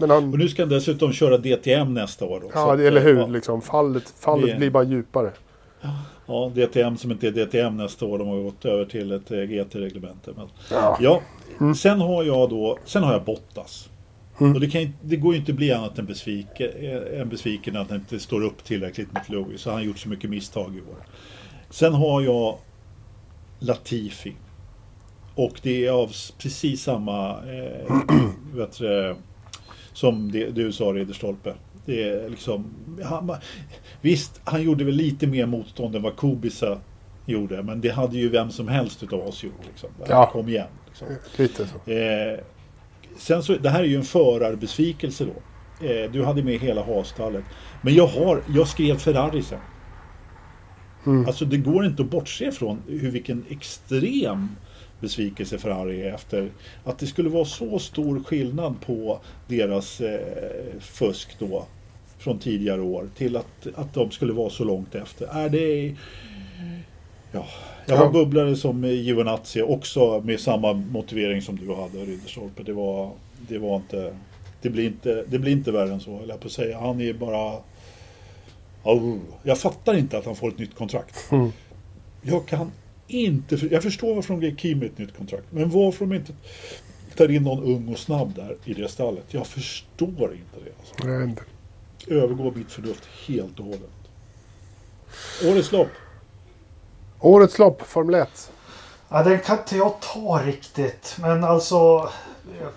Men han, Och nu ska han dessutom köra DTM nästa år. Då, ja, att, det, eller hur, ja. liksom. Fallet, fallet Det- blir bara djupare. Ja, DTM som inte är DTM nästa år. De har gått över till ett eh, GT-reglemente. Men, Ja. ja, Mm. sen har jag då, sen har jag Bottas. Mm. Och det, kan, det går ju inte bli annat än besviken, eh, än besviken att han inte står upp tillräckligt mot Lewis. Så han har gjort så mycket misstag i år. Sen har jag Latifi. Och det är av precis samma eh, du, som det, du sa Ridderstolpe. Det är liksom, han, visst, han gjorde väl lite mer motstånd än vad Kubica gjorde. Men det hade ju vem som helst utav oss gjort. Liksom. Ja. Kom igen. Liksom. Lite så. Eh, sen så, det här är ju en förarbesvikelse då. Eh, du hade med hela hasstallet. Men jag, har, jag skrev Ferrari sen. Mm. Alltså det går inte att bortse från hur vilken extrem besvikelse Ferrari efter att det skulle vara så stor skillnad på deras eh, fusk då från tidigare år till att, att de skulle vara så långt efter. Är det... Ja, jag har Ja. bubblare som Giovinazzi också med samma motivering som du hade Ridderstolpe. Det var, det var inte... Det blir inte, det blir inte värre än så, jag på att säga. Han är bara... Oh, jag fattar inte att han får ett nytt kontrakt. Mm. Jag kan inte... för- Jag förstår varför de ger Kimi ett nytt kontrakt. Men varför de inte tar in någon ung och snabb där i det stallet. Jag förstår inte det. Alltså. Vet inte. Övergår mitt förnuft helt och hållet. Årets lopp. Årets lopp, Formel 1. Ja, den kan inte jag ta riktigt. Men alltså...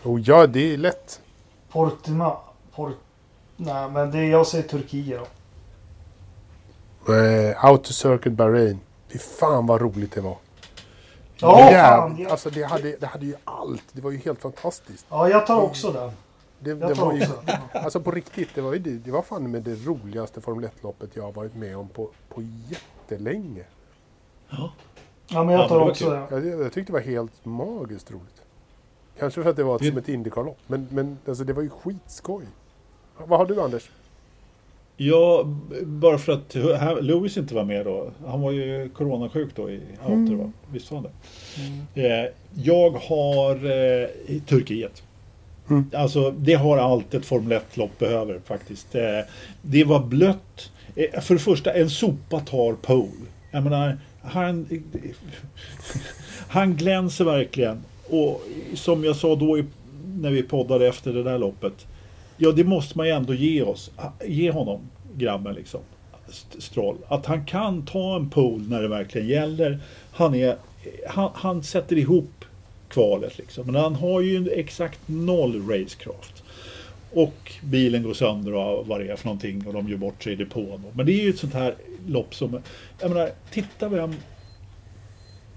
Oh, ja, det är lätt. Portima... Port, nej, men det jag säger Turkiet då. Eh, Auto Circuit Bahrain. Fy fan vad roligt det var. Ja, Jävlar. fan. Jag, Alltså det hade, det hade ju allt. Det var ju helt fantastiskt. ja, jag tar också den. Det, Jag det tar var ju, också den. alltså på riktigt, det var ju det, det var fan med det roligaste Formel 1-loppet jag har varit med om på, på jättelänge. Ja, men Ja, jag tar men det var också kul. den. Jag, jag tyckte det var helt magiskt roligt. Kanske för att det var Det- som ett Indycar-lopp. Men, men alltså det var ju skitskoj. Vad har du Anders? Ja, bara för att Lewis inte var med då. Han var ju coronasjuk då i Outer va? Visst var han det? Eh, jag har eh, Turkiet. Mm. Alltså det har allt ett Formel 1-lopp behöver faktiskt. Eh, det var blött. Eh, för det första, en sopa tar pole. Jag menar, han, han glänser verkligen. Och som jag sa då i, när vi poddade efter det där loppet. Ja, det måste man ju ändå ge oss. Ah, ge honom, grabben liksom. Stroll. Att han kan ta en pole när det verkligen gäller. Han, är, han, han sätter ihop kvalet liksom. Men han har ju exakt noll racecraft. Och bilen går sönder och vad det är för någonting och de gör bort sig i depån. Men det är ju ett sånt här lopp som... Jag menar, titta vem...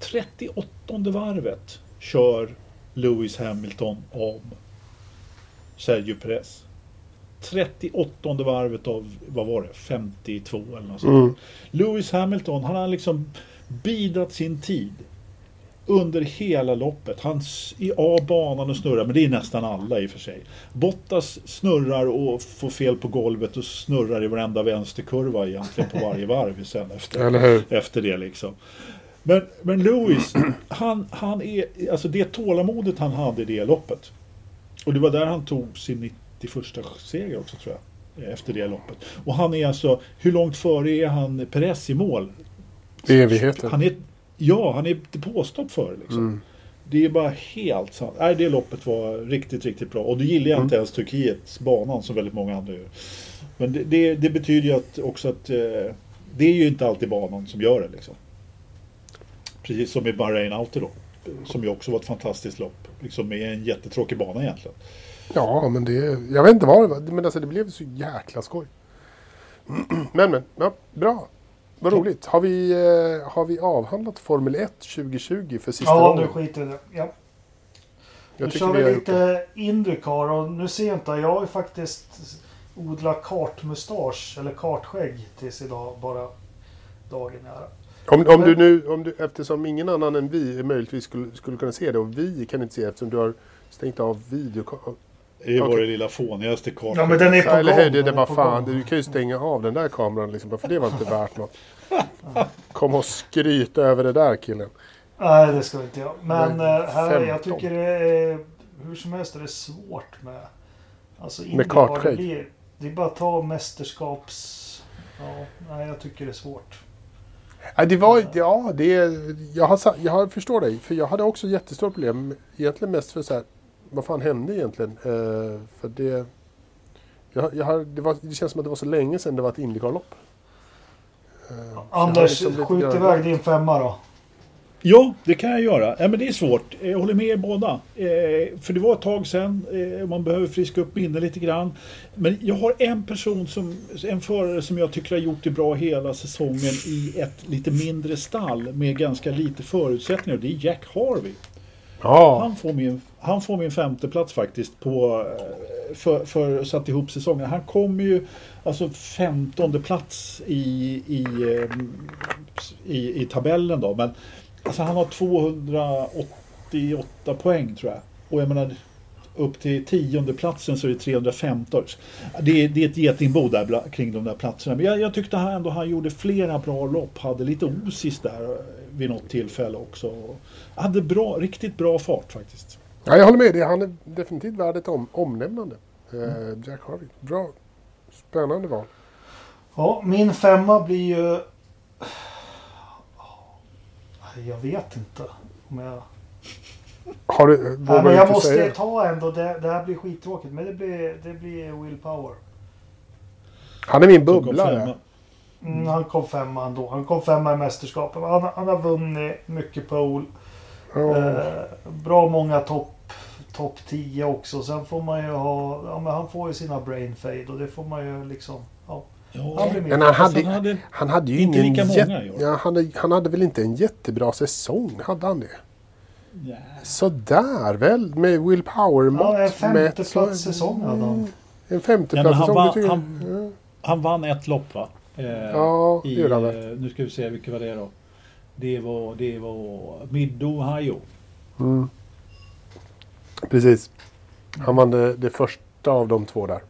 38 varvet kör Lewis Hamilton om Sergio Perez. 38 varvet av, vad var det, 52 eller något sånt. Mm. Lewis Hamilton, han har liksom bidat sin tid under hela loppet. Han är av banan och snurrar, men det är nästan alla i och för sig. Bottas snurrar och får fel på golvet och snurrar i varenda vänsterkurva egentligen på varje varv sen efter, efter det liksom. Men, men Lewis, han, han är, alltså det tålamodet han hade i det loppet. Och det var där han tog sin 91 seger också tror jag. Efter det loppet. Och han är alltså, hur långt före är han Perez i mål? Evigheter. Han är, ja, han är påstopp före liksom. Mm. Det är bara helt sant. Nej, det loppet var riktigt, riktigt bra. Och då gillar jag Mm. inte ens Turkiets banan som väldigt många andra gör. Men det, det, det betyder ju att också att eh, det är ju inte alltid banan som gör det liksom. Precis som i Bahrain Auto då. Som ju också var ett fantastiskt lopp. Liksom med en jättetråkig bana egentligen. Ja, men det... Jag vet inte vad det var. Men alltså det blev så jäkla skoj. Men, men. Ja, bra. Vad roligt. Har vi, eh, har vi avhandlat Formel 1 2020 för sista Ja, gången? nu skiter i det. Ja. Jag Nu kör vi vi lite Indycar och nu ser jag inte, jag har ju faktiskt odlat kartmustasch eller kartskägg tills idag, bara dagen är. Om, om du nu, om du, eftersom ingen annan än vi möjligtvis skulle, skulle kunna se det och vi kan inte se eftersom du har stängt av video. Det var Okej. det lilla fånigaste kartan. Ja men den är på Eller hur, det är är bara fan, gång. du kan ju stänga av den där kameran liksom, för det var inte värt något. Kom och skryta över det där killen. Nej, det ska vi inte göra. Men eh, här, jag 15. tycker det är, hur som helst är det svårt med... Alltså Indycar, kartskägg. det, det är bara att ta mästerskaps... Ja, nej, jag tycker det är svårt. Nej, det var, ja, det, jag, har, jag har, förstår dig, för jag hade också jättestort problem. Egentligen mest för så här, vad fan hände egentligen? Eh, för det, jag, jag har, det, var, det känns som att det var så länge sedan det var ett Indycar-lopp. Eh, Anders, liksom skjut iväg din femma då. Ja, det kan jag göra. Ja, men det är svårt. Jag håller med er båda. Eh, för det var ett tag sedan. Eh, man behöver friska upp minnet lite grann. Men jag har en person, som, en förare som jag tycker har gjort det bra hela säsongen i ett lite mindre stall med ganska lite förutsättningar. Det är Jack Harvey. Ja, Han får min, han får min femte plats faktiskt på, eh, för, för satt ihop säsongen. Han kommer ju alltså femtonde plats i, i, eh, i, i tabellen då. Men alltså han har 288 poäng tror jag. Och jag menar upp till tionde platsen så är det 315. Det är, det är ett getingbo där kring de där platserna. Men jag, jag tyckte han ändå han gjorde flera bra lopp. Hade lite osis där vid något tillfälle också. Hade bra, riktigt bra fart faktiskt. Ja, jag håller med dig. Han är definitivt värd ett om, omnämnande. Eh, Jack Harvey. Bra. Spännande val. Ja, min femma blir ju... Jag vet inte. Om jag... Har du, Nej, men jag måste säga? ta ändå. Det, det här blir skittråkigt. Men det blir, det blir Will Power. Han är min bubblare. femma. Mm, han kom femma ändå. Han kom femma i mästerskapet. Han, han har vunnit mycket pole. Ja. Eh, bra många topp top 10 också. Sen får man ju ha... Ja, men han får ju sina brain fade och det får man ju liksom... Ja, Ja, han. Men han hade, han hade han hade ju inte ingen... lika många år. ja, han, hade, han hade väl inte en jättebra säsong? Hade han det? ja, Sådär väl? Med Will Power-mått Ja, en femteplats säsong hade han. En Ja, femteplats han säsong, var- det tycker jag. han- han vann ett lopp va? Eh, Ja, det i, gjorde han väl. eh, Nu ska vi se, vilket var det då? Det var, det var Mid-Ohio. Mm. Precis. Han vann det, det första av de två där,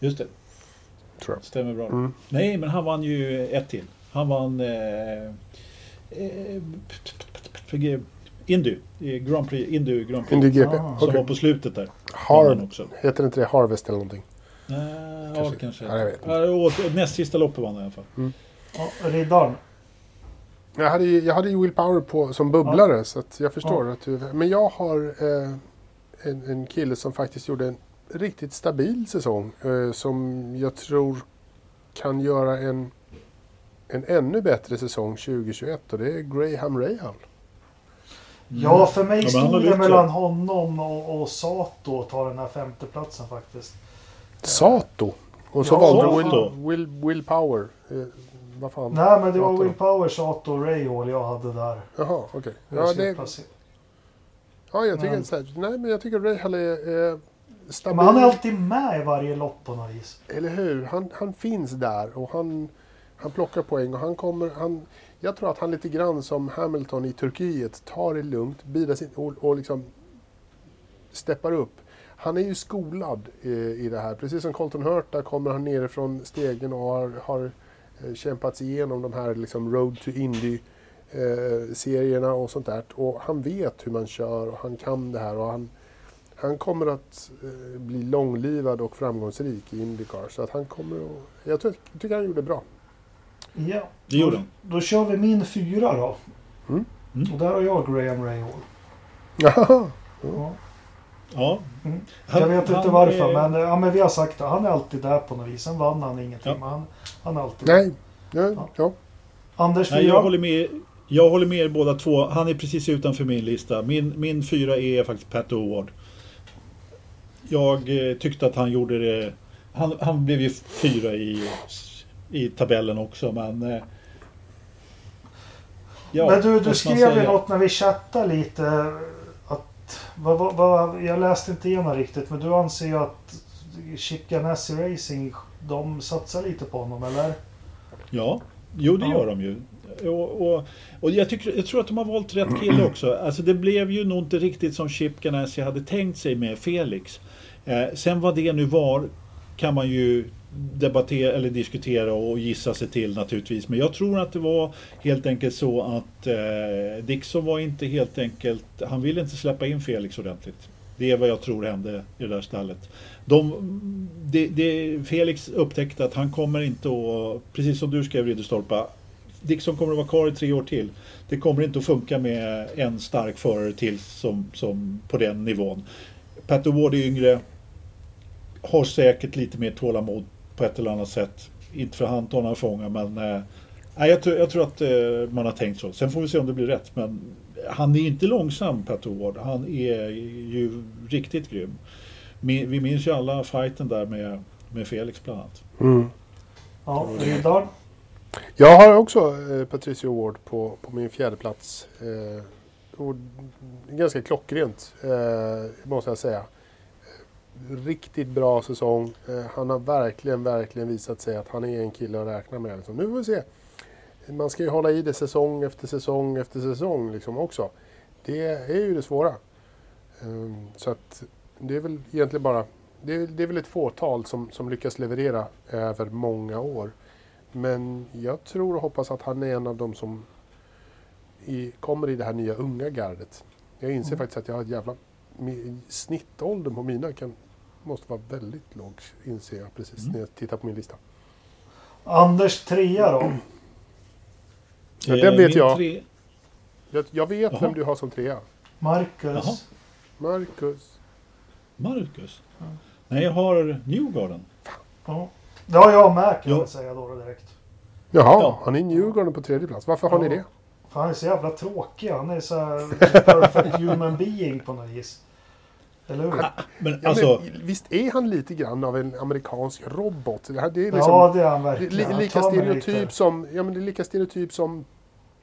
Just det, tror jag. stämmer bra. Mm. Nej, men han vann ju ett till. Han vann eh, eh, Indy, Grand Prix, Indy Grand Prix. Indy GP. Ah. Som Okej. var på slutet där. Harv, också. heter inte det Harvest eller någonting? Nej, ja, Kanske. det kanske. Ja, jag vet inte. Ja, näst sista loppet vann han i alla fall. Ja, Riddaren. Jag hade, ju- jag hade ju Will Power på, som bubblare så att jag förstår att du... Men jag har eh, en, en kille som faktiskt gjorde en riktigt stabil säsong eh, som jag tror kan göra en, en ännu bättre säsong 2021 och det är Graham Rahal. Ja, för mig Ja, stod det mellan honom och, och Sato att ta den här femteplatsen faktiskt. Sato. Och så Ja, valde. Will, Will, Will Power. Eh, vad fan? Nej, men det var. Will Power, Sato och Rahal jag hade där. Jaha, okej. Hur Ja, det, ja, jag tycker Men- här, nej, men jag tycker Rahal är, är stabil. Men han är alltid med i varje lopp på något vis. Eller hur? Han, han finns där och han, han plockar poäng och han kommer... Han, jag tror att han lite grann som Hamilton i Turkiet tar det lugnt, bidrar sin, och, och liksom steppar upp. Han är ju skolad i, i det här. Precis som Colton Hurt, där kommer han nerifrån stegen och har, har eh, kämpat sig igenom de här liksom Road to Indy eh, serierna och sånt där. Och han vet hur man kör och han kan det här och han, han kommer att eh, bli långlivad och framgångsrik i Indycar. Så att han kommer att, Jag tror, tycker han gjorde bra. Ja. Det gjorde då, han. då kör vi min fyra då. Mm. Mm. Och där har jag Graham Rahal. Jaha. Ja. Ja. Mm. Han- jag vet inte varför, är- men, ja, men vi har sagt det. Han är alltid där på något vis. Sen vann han ingenting, Ja. men han, han alltid Nej. Ja, Ja. ja. Anders Nej, jag håller med. Jag håller med er båda två. Han är precis utanför min lista. Min, min fyra är faktiskt Pat O'Ward. Jag eh, tyckte att han gjorde det... Han, han blev ju fyra i, i tabellen också, men... Eh, ja, men du, du skrev ju något när vi chattade lite. Att, vad, vad, vad, jag läste inte igenom riktigt, men du anser ju att Chip Ganassi Racing, de satsar lite på honom, eller? Ja, jo det Ja. gör de ju. Och, och, och jag, tycker, jag tror att de har valt rätt kille också. Alltså det blev ju nog inte riktigt som Chip Ganassi hade tänkt sig med Felix. Eh, sen vad det nu var kan man ju debattera eller diskutera och gissa sig till naturligtvis. Men jag tror att det var helt enkelt så att eh, Dixon var inte helt enkelt, han ville inte släppa in Felix ordentligt. Det är vad jag tror hände i det där stallet. De, det, det, Felix upptäckte att han kommer inte att, precis som du skrev Ridderstolpa, Dixon kommer att vara kvar i tre år till. Det kommer inte att funka med en stark förare till som, som på den nivån. Pat Ward är yngre, har säkert lite mer tålamod på ett eller annat sätt. Inte för han tar några fångar men eh, jag, tror, jag tror att eh, man har tänkt så. Sen får vi se om det blir rätt. Men han är inte långsam Pat Ward. Han är ju riktigt grym. Vi minns ju alla fighten där med, med Felix bland annat. Mm. Ja, Riddaren. Jag har också eh, Patricio Ward på, på min fjärde plats. Eh, och ganska klockrent, eh, måste jag säga. Riktigt bra säsong. Eh, han har verkligen, verkligen visat sig att han är en kille att räkna med. Liksom. Nu får vi se. Man ska ju hålla i det säsong efter säsong efter säsong liksom också. Det är ju det svåra. Ehm, Så att det är väl egentligen bara, det är, det är väl ett fåtal som, som lyckas leverera över många år. Men jag tror och hoppas att han är en av dem som i, kommer i det här nya unga gardet. Jag inser Mm. faktiskt att jag har ett jävla... Snittåldern på mina kan, måste vara väldigt låg, inser jag precis Mm. när jag tittar på min lista. Anders trea då? Ja, Eh, den vet min jag. Tre... Jag, jag vet Jaha. vem du har som trea. Marcus? Jaha. Marcus. Marcus? Nej, jag har Newgarden. Ja. Det har jag med kan Ja. jag säga då direkt. Jaha, Ja. han är Djurgården på tredje plats. Varför har Ja. ni det? För han är så jävla tråkig. Han är så här perfect human being på något vis. Eller hur? Men Ja, alltså, men, visst är han lite grann av en amerikansk robot? Det, är liksom ja, det är han verkligen. li, lika stereotyp som, ja, men det är lika stereotyp som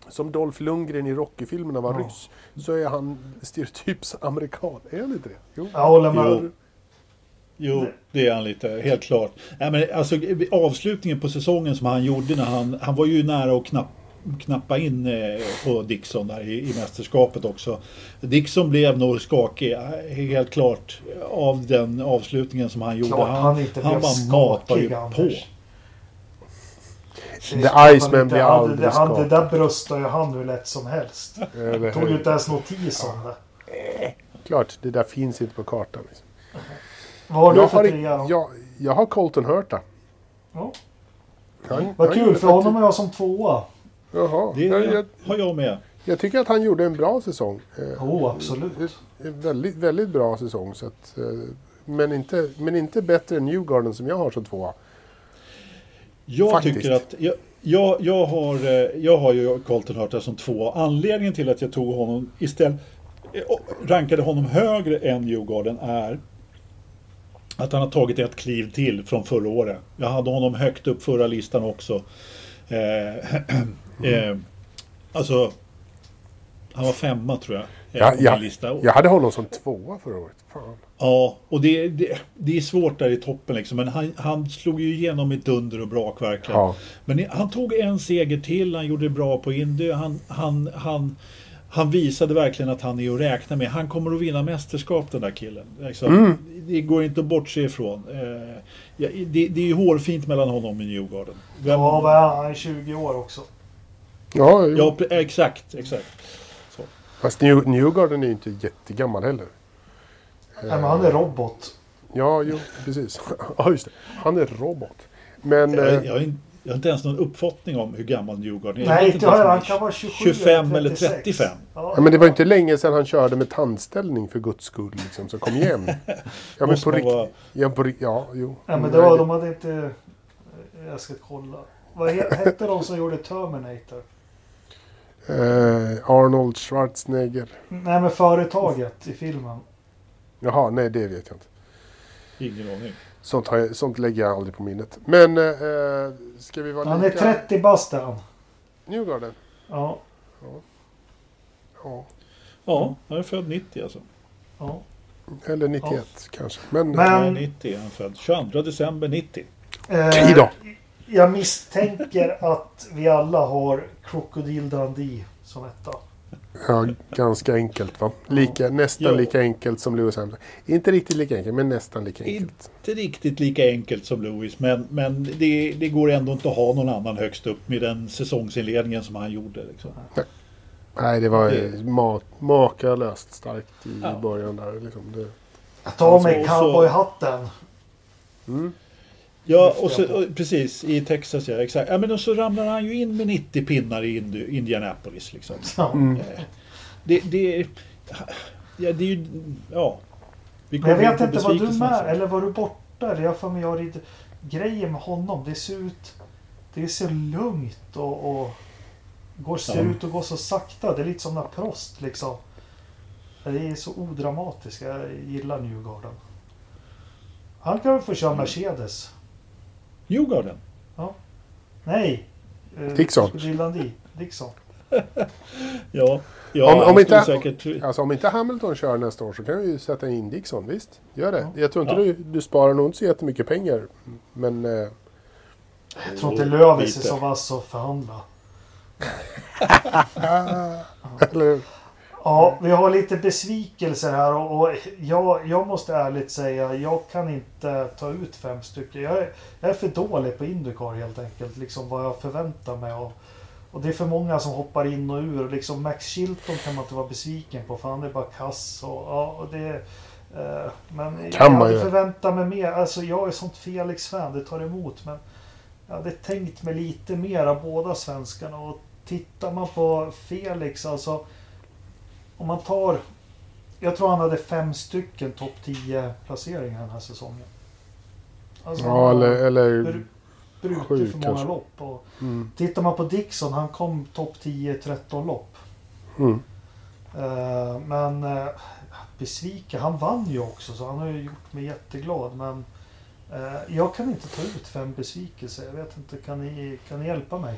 som Dolph Lundgren i Rocky-filmerna var Ja. ryss. Så är han stereotyps amerikan. Är han inte det? Jo. Jag håller med. Jo. jo, det är han lite, helt klart. Nej, men alltså, avslutningen på säsongen som han gjorde när han, han var ju nära att knapp, knappa in eh, på Dixon där i, i mästerskapet också. Dixon blev nog skakig, eh, helt klart, av den avslutningen som han gjorde. Klart han inte blev bara matar ju skakig, på. The Det är klart han Iceman blir aldrig det, han, Det skakig. där bröstar ju han hur lätt som helst. Eller Tog ju inte ens notis om det. Klart, det där finns inte på kartan. Liksom. Vad har du Jag, för har, trea jag, jag har Colton Hurta. Ja. Han, Vad han kul, för honom är jag som tvåa. Jaha. Det Jag, jag, har jag med. jag tycker att han gjorde en bra säsong. Eh, Oh, absolut. En väldigt, väldigt bra säsong. Så att, eh, men, inte, men inte bättre än Newgarden som jag har som tvåa. Jag Faktiskt. tycker att jag, jag, jag, har, eh, jag har ju Colton Hurta som två. Anledningen till att jag tog honom istället eh, rankade honom högre än Djurgården är att han har tagit ett kliv till från förra året. Jag hade honom högt upp förra listan också. Eh, eh, alltså, han var femma tror jag. Ja, ja, lista. Jag hade honom som tvåa förra året. Fan. Ja, och det, det, det är svårt där i toppen liksom. Men han, han slog ju igenom i dunder och brak verkligen. Ja. Men han tog en seger till, han gjorde det bra på Indy. Han, han, han, han visade verkligen att han är att räkna med. Han kommer att vinna mästerskap den där killen. Liksom. Mm. Det går inte att bortse ifrån. Eh, det, det är ju hårfint mellan honom och Newgarden. Vem- Ja, vad är han? Han är 20 år också. Ja, ja, exakt, exakt. Så. Fast New, Newgarden är ju inte jättegammal heller. Nej, men han är robot. Ja, jo, precis. Ja, just det. Han är robot. Men... Jag, eh, jag, har in- jag har inte ens någon uppfattning om hur gammal Newgarden är. Jag Nej, inte om han. kan vara 27 25 eller 36. 35. Ja, Ja, men det var inte länge sedan han körde med tandställning för guds skull. Liksom, så kom igen. Ja, men på man riktigt. vara- Ja, på, ri- ja, jo. Nej, men det var, de hade inte... Jag ska kolla. Vad he- hette de som gjorde Terminator? Eh, Arnold Schwarzenegger. Nej, men företaget i filmen. Jaha, nej det vet jag inte. Ingen aning. Sånt, har jag, sånt lägger jag aldrig på minnet. Men eh, ska vi vara Han är lika... 30 bast är han. Newgarden? Ja. Ja. Ja, han är född 90 alltså. ja. Eller 91 kanske. Men... Men- Nej, 90 är han född. 22 december 90. Eh, då! Jag misstänker att vi alla har Crocodile Dundee som etta. Ja, ganska enkelt va? Lika, nästan Ja. lika enkelt som Lewis Hamilton. Inte riktigt lika enkelt, men nästan lika enkelt. Inte riktigt lika enkelt som Lewis, men, men det, det går ändå inte att ha någon annan högst upp med den säsongsinledningen som han gjorde. Liksom. Nej, det var Det- ma makalöst starkt i Ja. början där. Liksom. Det... Jag tar mig Och så- cowboyhatten. Mm. Ja, och så, och, precis, i Texas ja, exakt. Ja, men och så ramlar han ju in med 90 pinnar i Indi- Indianapolis. Liksom. Mm. Eh, Det, det, ja, det är ju, ja. Vi Men jag vet inte, var du med eller var du borta? Eller jag för mig jag lite grejer med honom. Det ser ut... Det är så lugnt och... och går, ser Ja. ut att gå så sakta. Det är lite som när Prost liksom. Det är så odramatiskt. Jag gillar Newgarden. Han kan väl få köra Mercedes? Newgarden? Nej! Eh, Dixon. Dundee. Dixon. Ja. ja Om- om inte- säkert... Alltså om inte Hamilton kör nästa år så kan vi ju sätta in Dixon, visst? Gör det. Ja. Jag tror inte Ja. du, du sparar nog inte så jättemycket pengar. Men... Eh, Jag tror inte Lövis är så vass att förhandla. eller hur? Ja, vi har lite besvikelser här och, och jag, jag måste ärligt säga, jag kan inte ta ut fem stycken. Jag är, jag är för dålig på Indycar helt enkelt, liksom vad jag förväntar mig. Och, och det är för många som hoppar in och ur. Liksom Max Chilton kan man inte vara besviken på för han är bara kass. Och, ja, och det, eh, men Kan jag hade förväntat mig mer. Alltså jag är sånt Felix-fan, det tar emot. Men jag hade tänkt mig lite mer av båda svenskarna. Och tittar man på Felix, alltså om man tar... Jag tror han hade fem stycken topp 10 placeringar den här säsongen. Alltså, Ja, eller... eller bru- brutit sju för många kanske. lopp. Och mm, tittar man på Dixon, han kom topp 10-13 lopp. mm. Eh, men uh, besviken, han vann ju också så han har ju gjort mig jätteglad. Men eh, jag kan inte ta ut fem besvikelser. Jag vet inte, kan ni, kan ni hjälpa mig?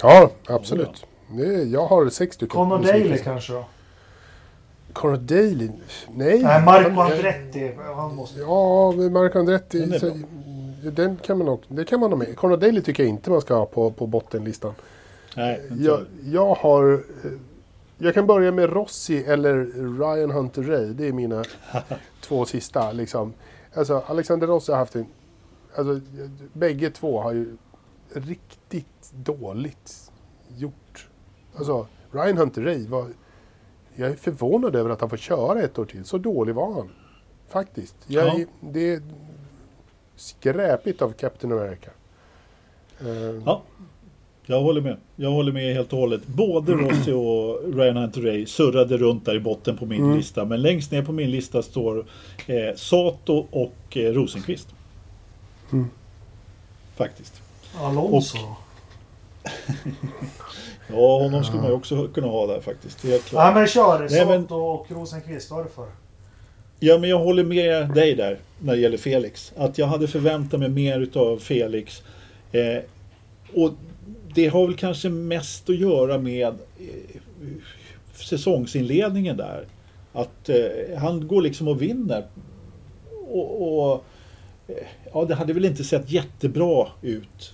Ja, absolut. Det jag har sex stycken. Besvikelser. Daly kanske då? Conor Daly? Nej. Nej, Marco Andretti. Han måste... Ja, Marco Andretti. Den så- Den kan man också, det kan man ha med. Conor Daly tycker jag inte man ska ha på, på bottenlistan. Nej, inte Jag, jag har... eh, Jag kan börja med Rossi eller Ryan Hunter Ray. Det är mina två sista. Liksom. Alltså, Alexander Rossi har haft en... Alltså, bägge två har ju riktigt dåligt gjort. Alltså, Ryan Hunter Ray var... Jag är förvånad över att han får köra ett år till. Så dålig var han. Faktiskt. Jag, Ja. Det är skräpigt av Captain America. Eh, Ja, jag håller med. Jag håller med helt och hållet. Både Rossi och Ryan Hunter Ray surrade runt där i botten på min Mm. lista. Men längst ner på min lista står eh, Sato och eh, Rosenqvist. Mm. Faktiskt. Alonso. Ja, honom skulle man ju också kunna ha där faktiskt. Helt klart. Nej men kör. Nej, men- och Rosenqvist. Varför? Ja, men jag håller med dig där när det gäller Felix. Att jag hade förväntat mig mer utav Felix. Eh, och det har väl kanske mest att göra med eh, säsongsinledningen där. Att eh, han går liksom och vinner. Och, och eh, ja, det hade väl inte sett jättebra ut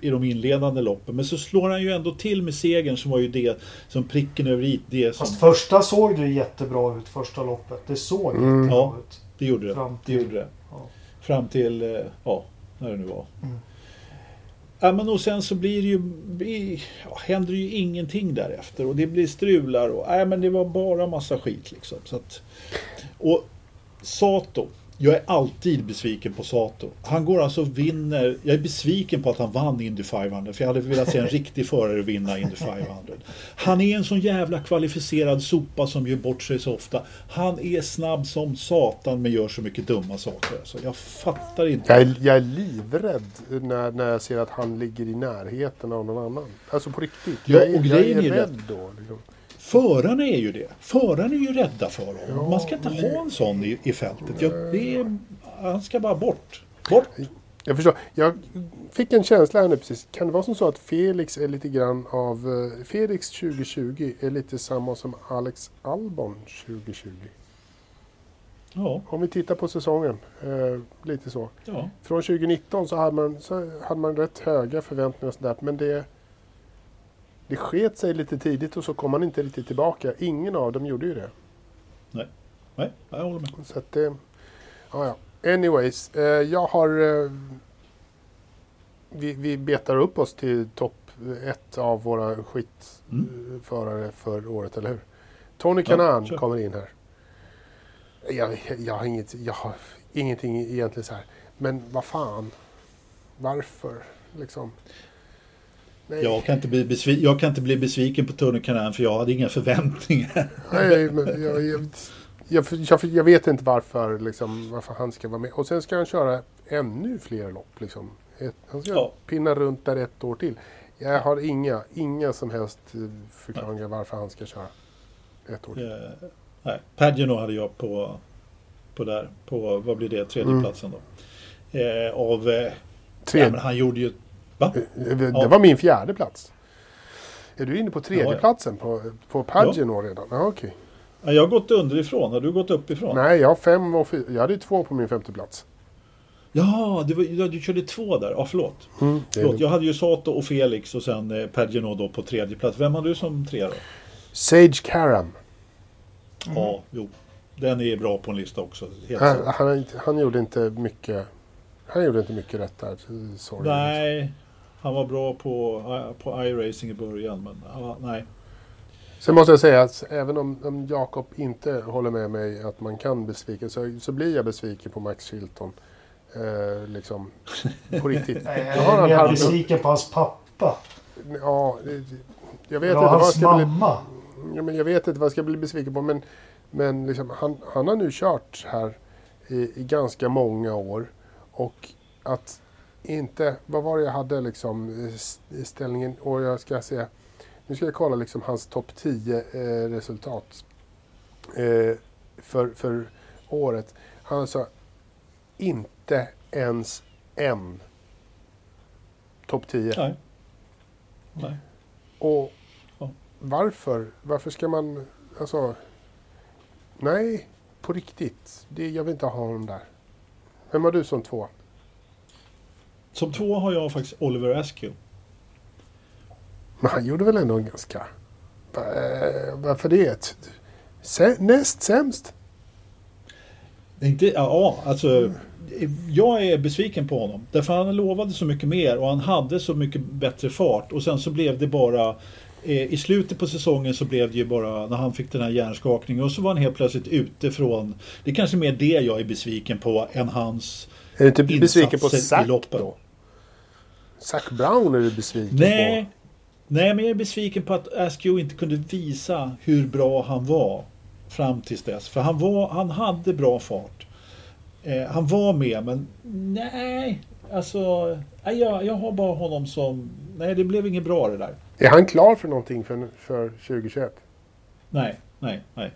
i de inledande loppen. Men så slår han ju ändå till med segern som var ju det som pricken över i. Det som, Fast första såg det jättebra ut. Första loppet. Det såg Mm. jättebra Ja. ut. det gjorde det. Fram Det till- gjorde det. Ja. Fram till, eh, ja, när det nu var. Mm. Ja, men och sen så blir det ju, ja, händer det ju ingenting därefter och det blir strular och, nej men det var bara massa skit liksom. Så att, och Sato, jag är alltid besviken på Sato. Han går alltså och vinner, jag är besviken på att han vann Indy 500 för jag hade velat se en riktig förare vinna Indy 500. Han är en sån jävla kvalificerad sopa som gör bort sig så ofta. Han är snabb som satan men gör så mycket dumma saker. Alltså, jag fattar inte. Jag är, jag är livrädd när, när jag ser att han ligger i närheten av någon annan. Alltså på riktigt. Ja, jag, är, och jag är är rädd då. Liksom. Förarna är ju det. Förarna är ju rädda för honom. Ja, Man ska inte men ha en sån i, i fältet. Jag, är, han ska bara bort. Bort. Jag förstår. Jag fick en känsla här nu precis. Kan det vara som så att Felix är lite grann av... eh, Felix 2020 är lite samma som Alex Albon 2020. Ja, Om vi tittar på säsongen. Eh, lite så. ja. Från 2019 så hade man, så hade man rätt höga förväntningar och sådär. Men det, det sket sig lite tidigt och så kom man inte riktigt tillbaka. Ingen av dem gjorde ju det. Nej, jag håller med. Så att det... Ja, ja. Anyways, eh, jag har... Eh, vi, vi betar upp oss till topp ett av våra skitförare för året, eller hur? Tony Ja, Kanan kör. kommer in här. Jag, jag, har inget, jag har ingenting egentligen så här. Men vad fan? Varför? Liksom. Nej, Jag kan, inte bli besvi- jag kan inte bli besviken på Tony Kanan för jag hade inga förväntningar. nej men jag, jag, jag, jag, vet inte varför, liksom, varför han ska vara med. Och sen ska han köra ännu fler lopp. Liksom. Ett, han ska Ja. pinna runt där ett år till. Jag har inga, inga som helst eh, förklaringar varför han ska köra ett år till. Eh, nej, Pagino hade jag på, på där, på vad blir det, tredje Mm. då. Eh, av, eh, Tre, ja, men han gjorde ju, va? eh, det Ja. var min fjärde plats. Är du inne på tredje Ja, ja. platsen på, på Pagino redan? Ja, okej. Ja, jag har gått underifrån, har du gått uppifrån? Nej, jag har fem och fyra. Jag hade två på min femte plats. Ja, det var, ja, du körde två där. Ja, förlåt. Mm, det förlåt. Jag hade ju Sato och Felix och sen eh, Pagino då på tredje plats. Vem hade du som tre då? Sage Karam. Ja, jo. Den är bra på en lista också. Helt Han, han, han gjorde inte mycket Han gjorde inte mycket rätt där. Sorry. Nej, han var bra på, på iRacing i början, men ja, nej. Sen måste jag säga att även om, om Jakob inte håller med mig att man kan besviken så, så blir jag besviken på Max Chilton. Eh, liksom, på riktigt. Jag är halv- besviken på hans pappa. Ja, jag vet Ja, inte vad jag ska bli... mamma. Ja, men jag vet inte vad jag ska bli besviken på men, men liksom, han, han har nu kört här i, i ganska många år och att inte, vad var det jag hade liksom eh, i ställningen och jag ska se, nu ska jag kolla liksom hans topp 10 eh, resultat eh, för, för året. Han alltså inte ens en topp 10. nej. nej. Och Ja. varför? Varför ska man... Alltså... Nej, på riktigt. Det, jag vill inte ha honom där. Vem har du som två? Som två har jag faktiskt Oliver Askew. Men han gjorde väl ändå en ganska... Varför det? Sä, näst sämst? Inte, ja, alltså. Jag är besviken på honom. Därför han lovade så mycket mer och han hade så mycket bättre fart. Och sen så blev det bara... Eh, I slutet på säsongen så blev det ju bara när han fick den här hjärnskakningen och så var han helt plötsligt ute från... Det är kanske mer det jag är besviken på än hans... Är du inte besviken på Insatser i Zac loppen. då? Zac Brown är du besviken Nej, på? nej, men jag är besviken på att Askew inte kunde visa hur bra han var fram tills dess. För han, var, han hade bra fart. Eh, han var med, men nej. Alltså, nej, jag, jag har bara honom som... Nej, det blev inget bra det där. Är han klar för någonting för, för 2021? Nej, nej, nej.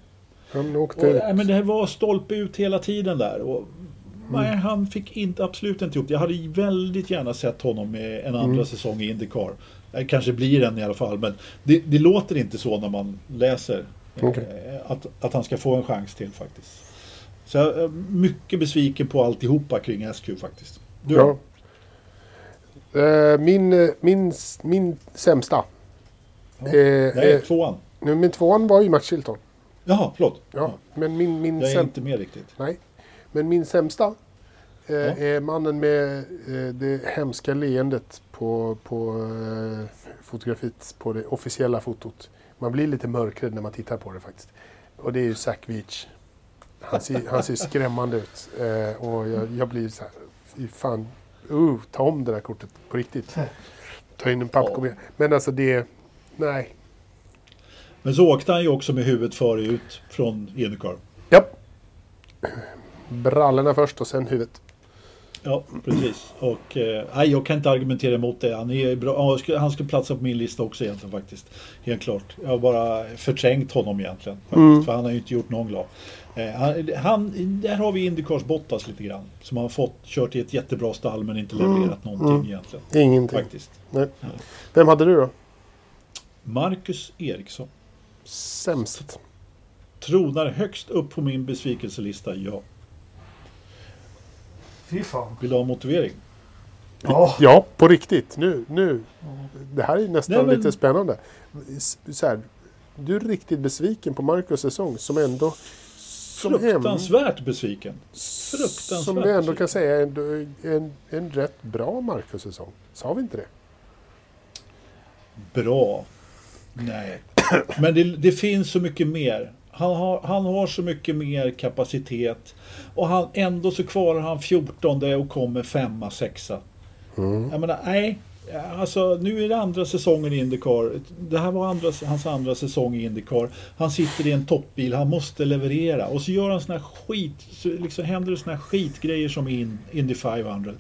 Han åkte Och, ut. nej men det här var stolpe ut hela tiden där. Och, Nej, han fick inte, absolut inte ihop det. Jag hade väldigt gärna sett honom med en andra Mm. säsong i Indycar. Det kanske blir en i alla fall, men det, det låter inte så när man läser eh, att, att han ska få en chans till faktiskt. Så jag är mycket besviken på alltihopa kring SQ faktiskt. Du, Ja. Eh, min, eh, min, min sämsta. Ja. Eh, Nej, eh, tvåan. min tvåan var ju Max Chilton. Jaha, förlåt. Ja, men min, min, Jag är säm, inte med riktigt. nej. Men min sämsta eh, Ja. är mannen med eh, det hemska leendet på, på eh, fotografiet, på det officiella fotot. Man blir lite mörkrädd när man tittar på det faktiskt. Och det är ju Zach Veach. Han ser, han ser skrämmande ut. Eh, och jag, jag blir så här, fy fan, uh, ta om det där kortet på riktigt. Ta in en pappkopia. Men alltså det, nej. Men så åkte han ju också med huvudet före ut från Indycar. Ja. Brallorna först och sen huvudet. Ja, precis. Och eh, jag kan inte argumentera emot det. Han, är bra. Han skulle- platsa på min lista också egentligen faktiskt. Helt klart. Jag har bara förträngt honom egentligen. Faktiskt, Mm. För han har ju inte gjort någon glad. Eh, han, han, där har vi Indycars Bottas lite grann. Som har fått kört i ett jättebra stall men inte levererat någonting Mm. egentligen. Ingenting. Faktiskt. Nej. Ja. Vem hade du då? Marcus Eriksson. Sämst. Tronar högst upp på min besvikelselista, ja. Fy fan. Vill du ha motivering? Ja. Ja, på riktigt. Nu, nu. Det här är nästan Nej, men- lite spännande. Så här, du är riktigt besviken på Marcus säsong som ändå... Som, äm- Fruktansvärt besviken. Fruktansvärt som vi ändå besviken. kan säga är ändå en, en rätt bra Marcus säsong. Sa vi inte det? Bra. Nej. Men det, det finns så mycket mer. Han har, han har så mycket mer kapacitet. Och han, ändå så kvarar han 14 och kommer femma, sexa. Mm. Jag menar, nej. Alltså, nu är det andra säsongen i Indycar. Det här var andra, hans andra säsong i Indycar. Han sitter i en toppbil, han måste leverera. Och så gör han såna här skit, så liksom händer det såna här skitgrejer som In- Indy 500.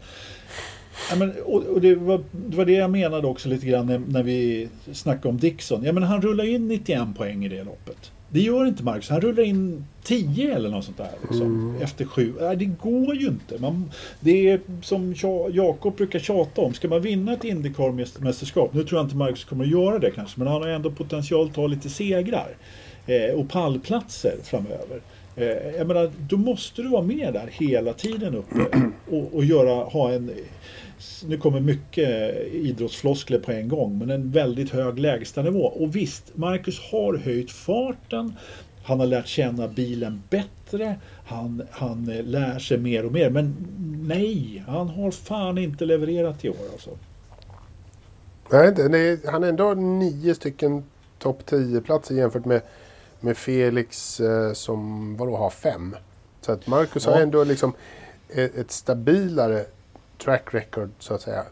Ja, men, och, och det, var, det var det jag menade också lite grann när, när vi snackade om Dixon. Ja, men han rullar in 91 poäng i det loppet. Det gör inte Marcus. Han rullar in 10 eller något sånt där. Liksom, Efter sju. Nej, det går ju inte. Man, det är som Ja- Jakob brukar tjata om. Ska man vinna ett Indycar-mästerskap. Nu tror jag inte Marcus kommer att göra det kanske. Men han har ändå potential att ta lite segrar. Eh, och pallplatser framöver. Eh, jag menar, då måste du vara med där hela tiden uppe. Och, och göra, ha en nu kommer mycket idrottsfloskler på en gång, men en väldigt hög lägstanivå. Och visst, Marcus har höjt farten. Han har lärt känna bilen bättre. Han, han eh, lär sig mer och mer. Men nej, han har fan inte levererat i år alltså. Nej, det, han är ändå nio stycken topp 10-platser jämfört med, med Felix eh, som vadå, har fem. Så att Marcus Ja. har ändå liksom ett, ett stabilare track record så att säga.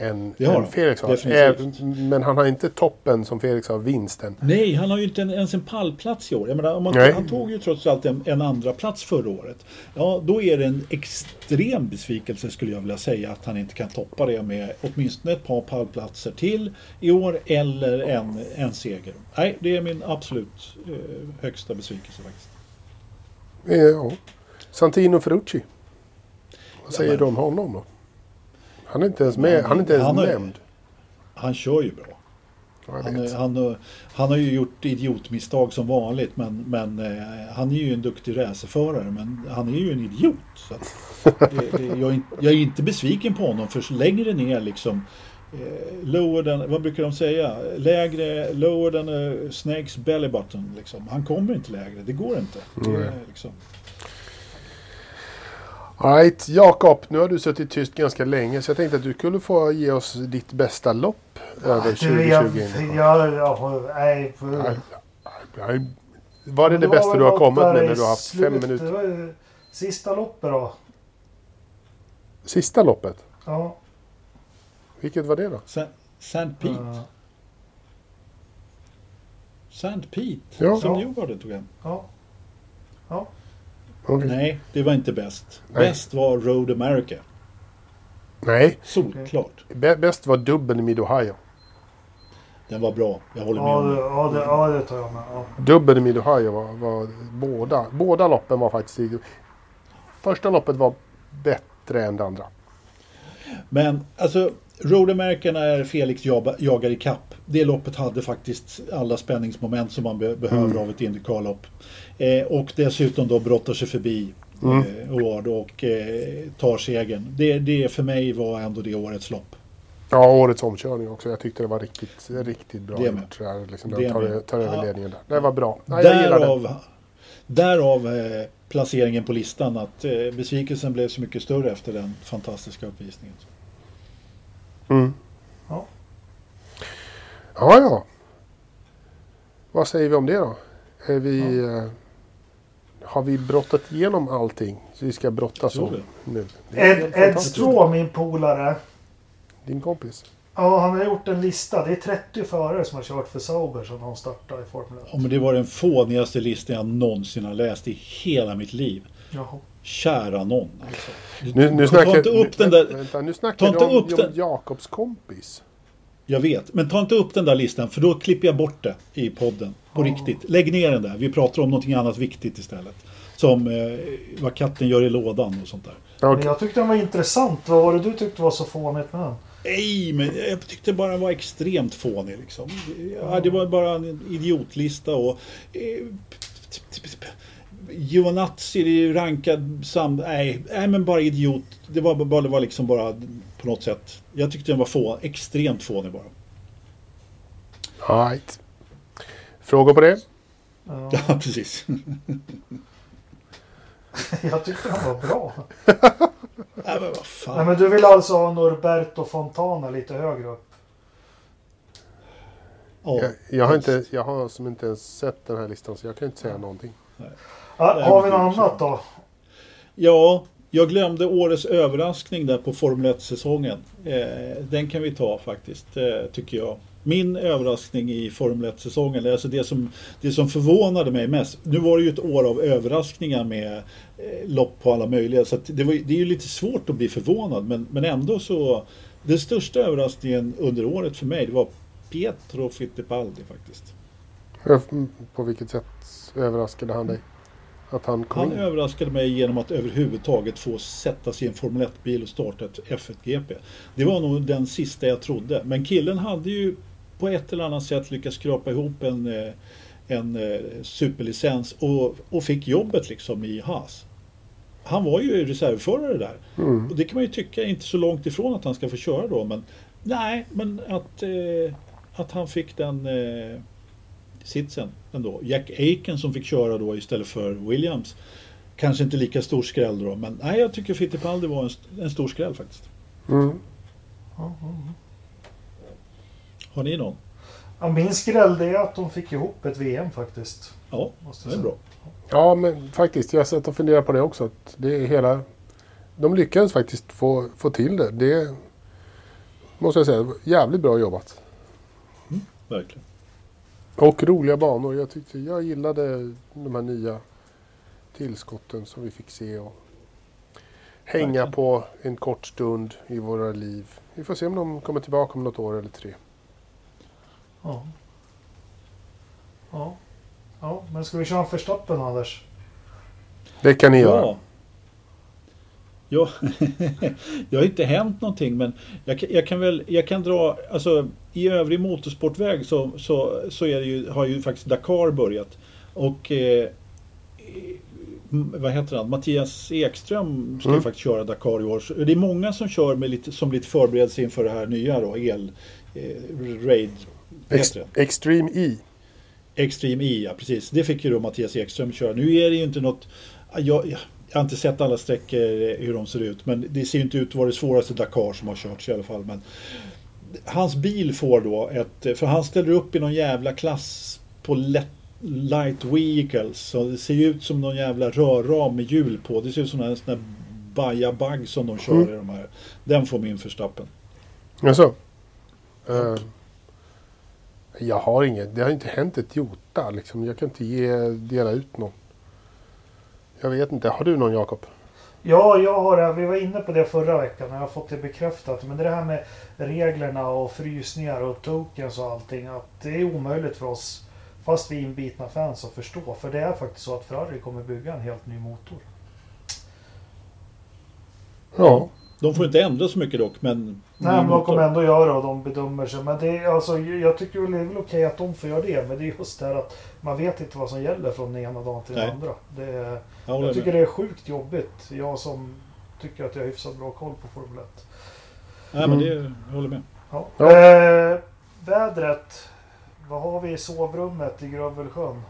Än, Det har än Felix har. definitivt. Men han har inte toppen som Felix har vinsten. Nej, han har ju inte en, ens en pallplats i år. Jag menar, man, han tog ju trots allt en, en andra plats förra året. Ja, då är det en extrem besvikelse skulle jag vilja säga att han inte kan toppa det med åtminstone ett par pallplatser till i år eller en, en seger. Nej, det är min absolut eh, högsta besvikelse faktiskt. Eh, Ja. Santino Ferrucci. Vad säger men- du om honom då? Han är inte ens med. Han är inte ens Han har- nämnd. Han kör ju bra. Ja, Han, är- han, har- han har ju gjort idiotmisstag som vanligt men, men eh, han är ju en duktig racerförare men han är ju en idiot. Så det, det, jag, är inte- jag är inte besviken på honom för längre ner liksom eh, lower than, vad brukar de säga? Lägre, lower than a snakes belly button. Liksom. Han kommer inte lägre, det går inte. Det, är liksom, Right, Jakob, nu har du suttit tyst ganska länge så jag tänkte att du skulle få ge oss ditt bästa lopp över Du, 2020. jag, jag, jag, nej. Var det det bästa du har kommit med när du har haft fem minuter? Sista loppet då. Sista loppet? Ja. Vilket var det då? St. Pete. Ja. St. Pete, Ja. som Ja. Newgarden tog hem. ja. Okej. Nej, det var inte bäst. Nej. Bäst var Road America. Nej, Solklart. bä- bäst var dubbeln i Mid-Ohio. Den var bra. Jag håller med Ja, om det, ja, det, ja, det tar jag med. Ja. Dubbeln i Mid-Ohio var, var båda. Båda loppen var faktiskt... i- Första loppet var bättre än det andra. Men alltså, Road America när Felix jagar i kapp. Det loppet hade faktiskt alla spänningsmoment som man be- behöver Mm. av ett Indycarlopp. Eh, och dessutom då brottar sig förbi Mm. eh, Ward och eh, tar segern. Det, det för mig var ändå det årets lopp. Ja, årets omkörning också. Jag tyckte det var riktigt, riktigt bra Det med. gjort. Där, liksom, Det de tar, med. tar över ledningen där. Det var bra. Nej, jag. Därav, därav eh, placeringen på listan. Att eh, besvikelsen blev så mycket större efter den fantastiska uppvisningen. Mm. Ja. Ja, ja. Vad säger vi om det då? Är vi, eh, har vi brottat igenom allting? Så vi ska brottas om nu. Ed, Ed. Straw, min polare. Din kompis. Ja, han har gjort en lista. Det är 30 förare som har kört för Sauber sedan de startade i Formel 1. Ja, men det var den fånigaste listan jag någonsin har läst i hela mitt liv. Jaha. Kära någon alltså. Nu, nu Ta snackar, inte upp den nu, där... Vänta, nu ta snackar inte du om, upp om den. Jakobs kompis. Jag vet, men ta inte upp den där listan för då klipper jag bort det i podden. På Ja. riktigt. Lägg ner den där. Vi pratar om någonting annat viktigt istället. Som eh, vad katten gör i lådan och sånt där. Okej. jag tyckte den var intressant. Vad var det du tyckte var så fånigt med den? Nej, men jag tyckte bara den var extremt fånig liksom. Ja, det var bara en idiotlista och... Eh, är ju rankad sam... Nej, nej, men bara idiot. Det var, bara, det var liksom bara på något sätt. Jag tyckte den var få, extremt fånig bara. Right. Frågor på det? Ja, Ja, precis. jag tyckte den var bra. Nej, men vad Nej, fan. men du vill alltså ha Norberto Fontana lite högre upp? Ja, Jag, jag, har inte, jag har som inte ens sett den här listan så jag kan inte säga någonting. Ja, Nej, har vi något annat då? Ja, jag glömde årets överraskning där på Formel 1-säsongen. Eh, den kan vi ta faktiskt, eh, tycker jag. Min överraskning i Formel 1-säsongen, alltså det som, det som förvånade mig mest. Nu var det ju ett år av överraskningar med eh, lopp på alla möjliga. Så att det, var, det är ju lite svårt att bli förvånad. Men, men ändå så, den största överraskningen under året för mig, det var Pietro Fittipaldi faktiskt. På vilket sätt överraskade han dig? Att han kom Han in? överraskade mig genom att överhuvudtaget få sätta sig i en Formel 1-bil och starta ett F1-GP. Det var nog den sista jag trodde. Men killen hade ju på ett eller annat sätt lyckats skrapa ihop en, eh, en eh, superlicens och, och fick jobbet liksom i Haas. Han var ju reservförare där. Mm. Och det kan man ju tycka inte så långt ifrån att han ska få köra då. Men nej, men att, eh, att han fick den eh, sitsen ändå. Jack Aiken som fick köra då istället för Williams. Kanske inte lika stor skräll då, men nej, jag tycker Fittipaldi var en, en stor skräll faktiskt. Mm. Har ni någon? Ja, min skräll det är att de fick ihop ett VM faktiskt. Ja, Måste det är bra. Ja, men faktiskt. Jag har sett och funderat på det också. Att det är hela... De lyckades faktiskt få, få till det. Det måste jag säga, jävligt bra jobbat. Verkligen. Och roliga banor. Jag, tyckte, jag gillade de här nya tillskotten som vi fick se. Och hänga Verkligen. på en kort stund i våra liv. Vi får se om de kommer tillbaka om något år eller tre. Ja. Ja. Ja, men ska vi köra en Verstappen Anders? Det kan ni göra. Ja. Ja, det har inte hänt någonting men jag, kan- jag kan väl jag kan dra, alltså i övrig motorsportväg så, så, så ju, har ju faktiskt Dakar börjat. Och eh, m- vad heter han? Mattias Ekström ska ju Mm. faktiskt köra Dakar i år. Det är många som kör med lite, som lite förberedelse inför det här nya då, el eh, raid. Ex-? Extreme E. Extreme E, ja precis. Det fick ju då Mattias Ekström köra. Nu är det ju inte något... Jag, jag, jag har inte sett alla sträckor eh, hur de ser ut. Men det ser ju inte ut att vara det svåraste Dakar som har körts i alla fall. Men hans bil får då ett... För han ställer upp i någon jävla klass på lätt, light vehicles. Så det ser ju ut som någon jävla rörram med hjul på. Det ser ut som en sån där bajabag som de kör Mm. i de här. Den får min förstappen. Jaså? Uh, jag har inget. Det har inte hänt ett jota. Liksom. Jag kan inte ge, dela ut någon. Jag vet inte. Har du någon Jakob? Ja, jag har det. Vi var inne på det förra veckan och jag har fått det bekräftat. Men det här med reglerna och frysningar och tokens och allting. Att det är omöjligt för oss, fast vi är inbitna fans, att förstå. För det är faktiskt så att Ferrari kommer bygga en helt ny motor. Ja. De får inte ändra så mycket dock men... Nej, men de kommer ändå göra och de bedömer sig. Men det är, alltså, jag tycker väl det är väl okej att de får göra det. Men det är just det här att man vet inte vad som gäller från den ena dagen till den Nej. andra. Det är, Jag jag tycker med. det är sjukt jobbigt. Jag som tycker att jag har hyfsat bra koll på Formel 1. Nej men det, jag håller med. Ja. Ja. Eh, vädret. Vad har vi i sovrummet i Grövelsjön?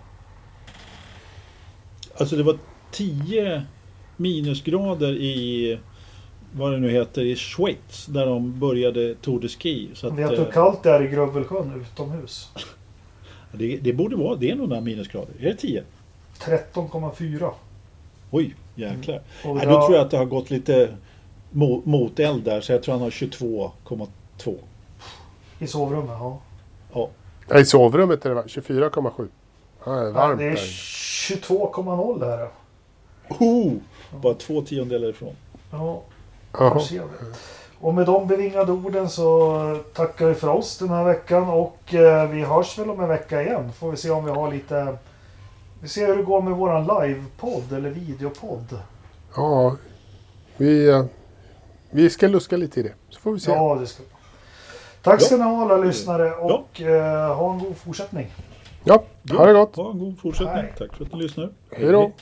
Alltså det var 10 minusgrader i vad det nu heter i Schweiz där de började Tour de Ski. Så att, Vet du hur kallt det är i Grövelsjön utomhus? det, det borde vara, det är nog några minusgrader. Är det 10? 13,4. Oj, jäklar. Och Nej, jag- då tror jag att det har gått lite mo, moteld där så jag tror han har 22,2. I sovrummet, ja. Ja, Ja, I sovrummet är det va? 24,7. Ja, det är ja varmt det är där. 22,0 här. oh, bara två tiondelar ifrån. Ja, där ser vi. Och med de bevingade orden så tackar vi för oss den här veckan och eh, vi hörs väl om en vecka igen. Får vi se om vi har lite... Vi ser hur det går med våran livepodd eller videopodd. Ja, vi, eh, vi ska luska lite i det. Så får vi se. Ja, det ska. Tack ska ni ha alla lyssnare och eh, ha en god fortsättning. Ja, ha det gott. Ha en god fortsättning. Hej. Tack för att ni lyssnar. Hej då.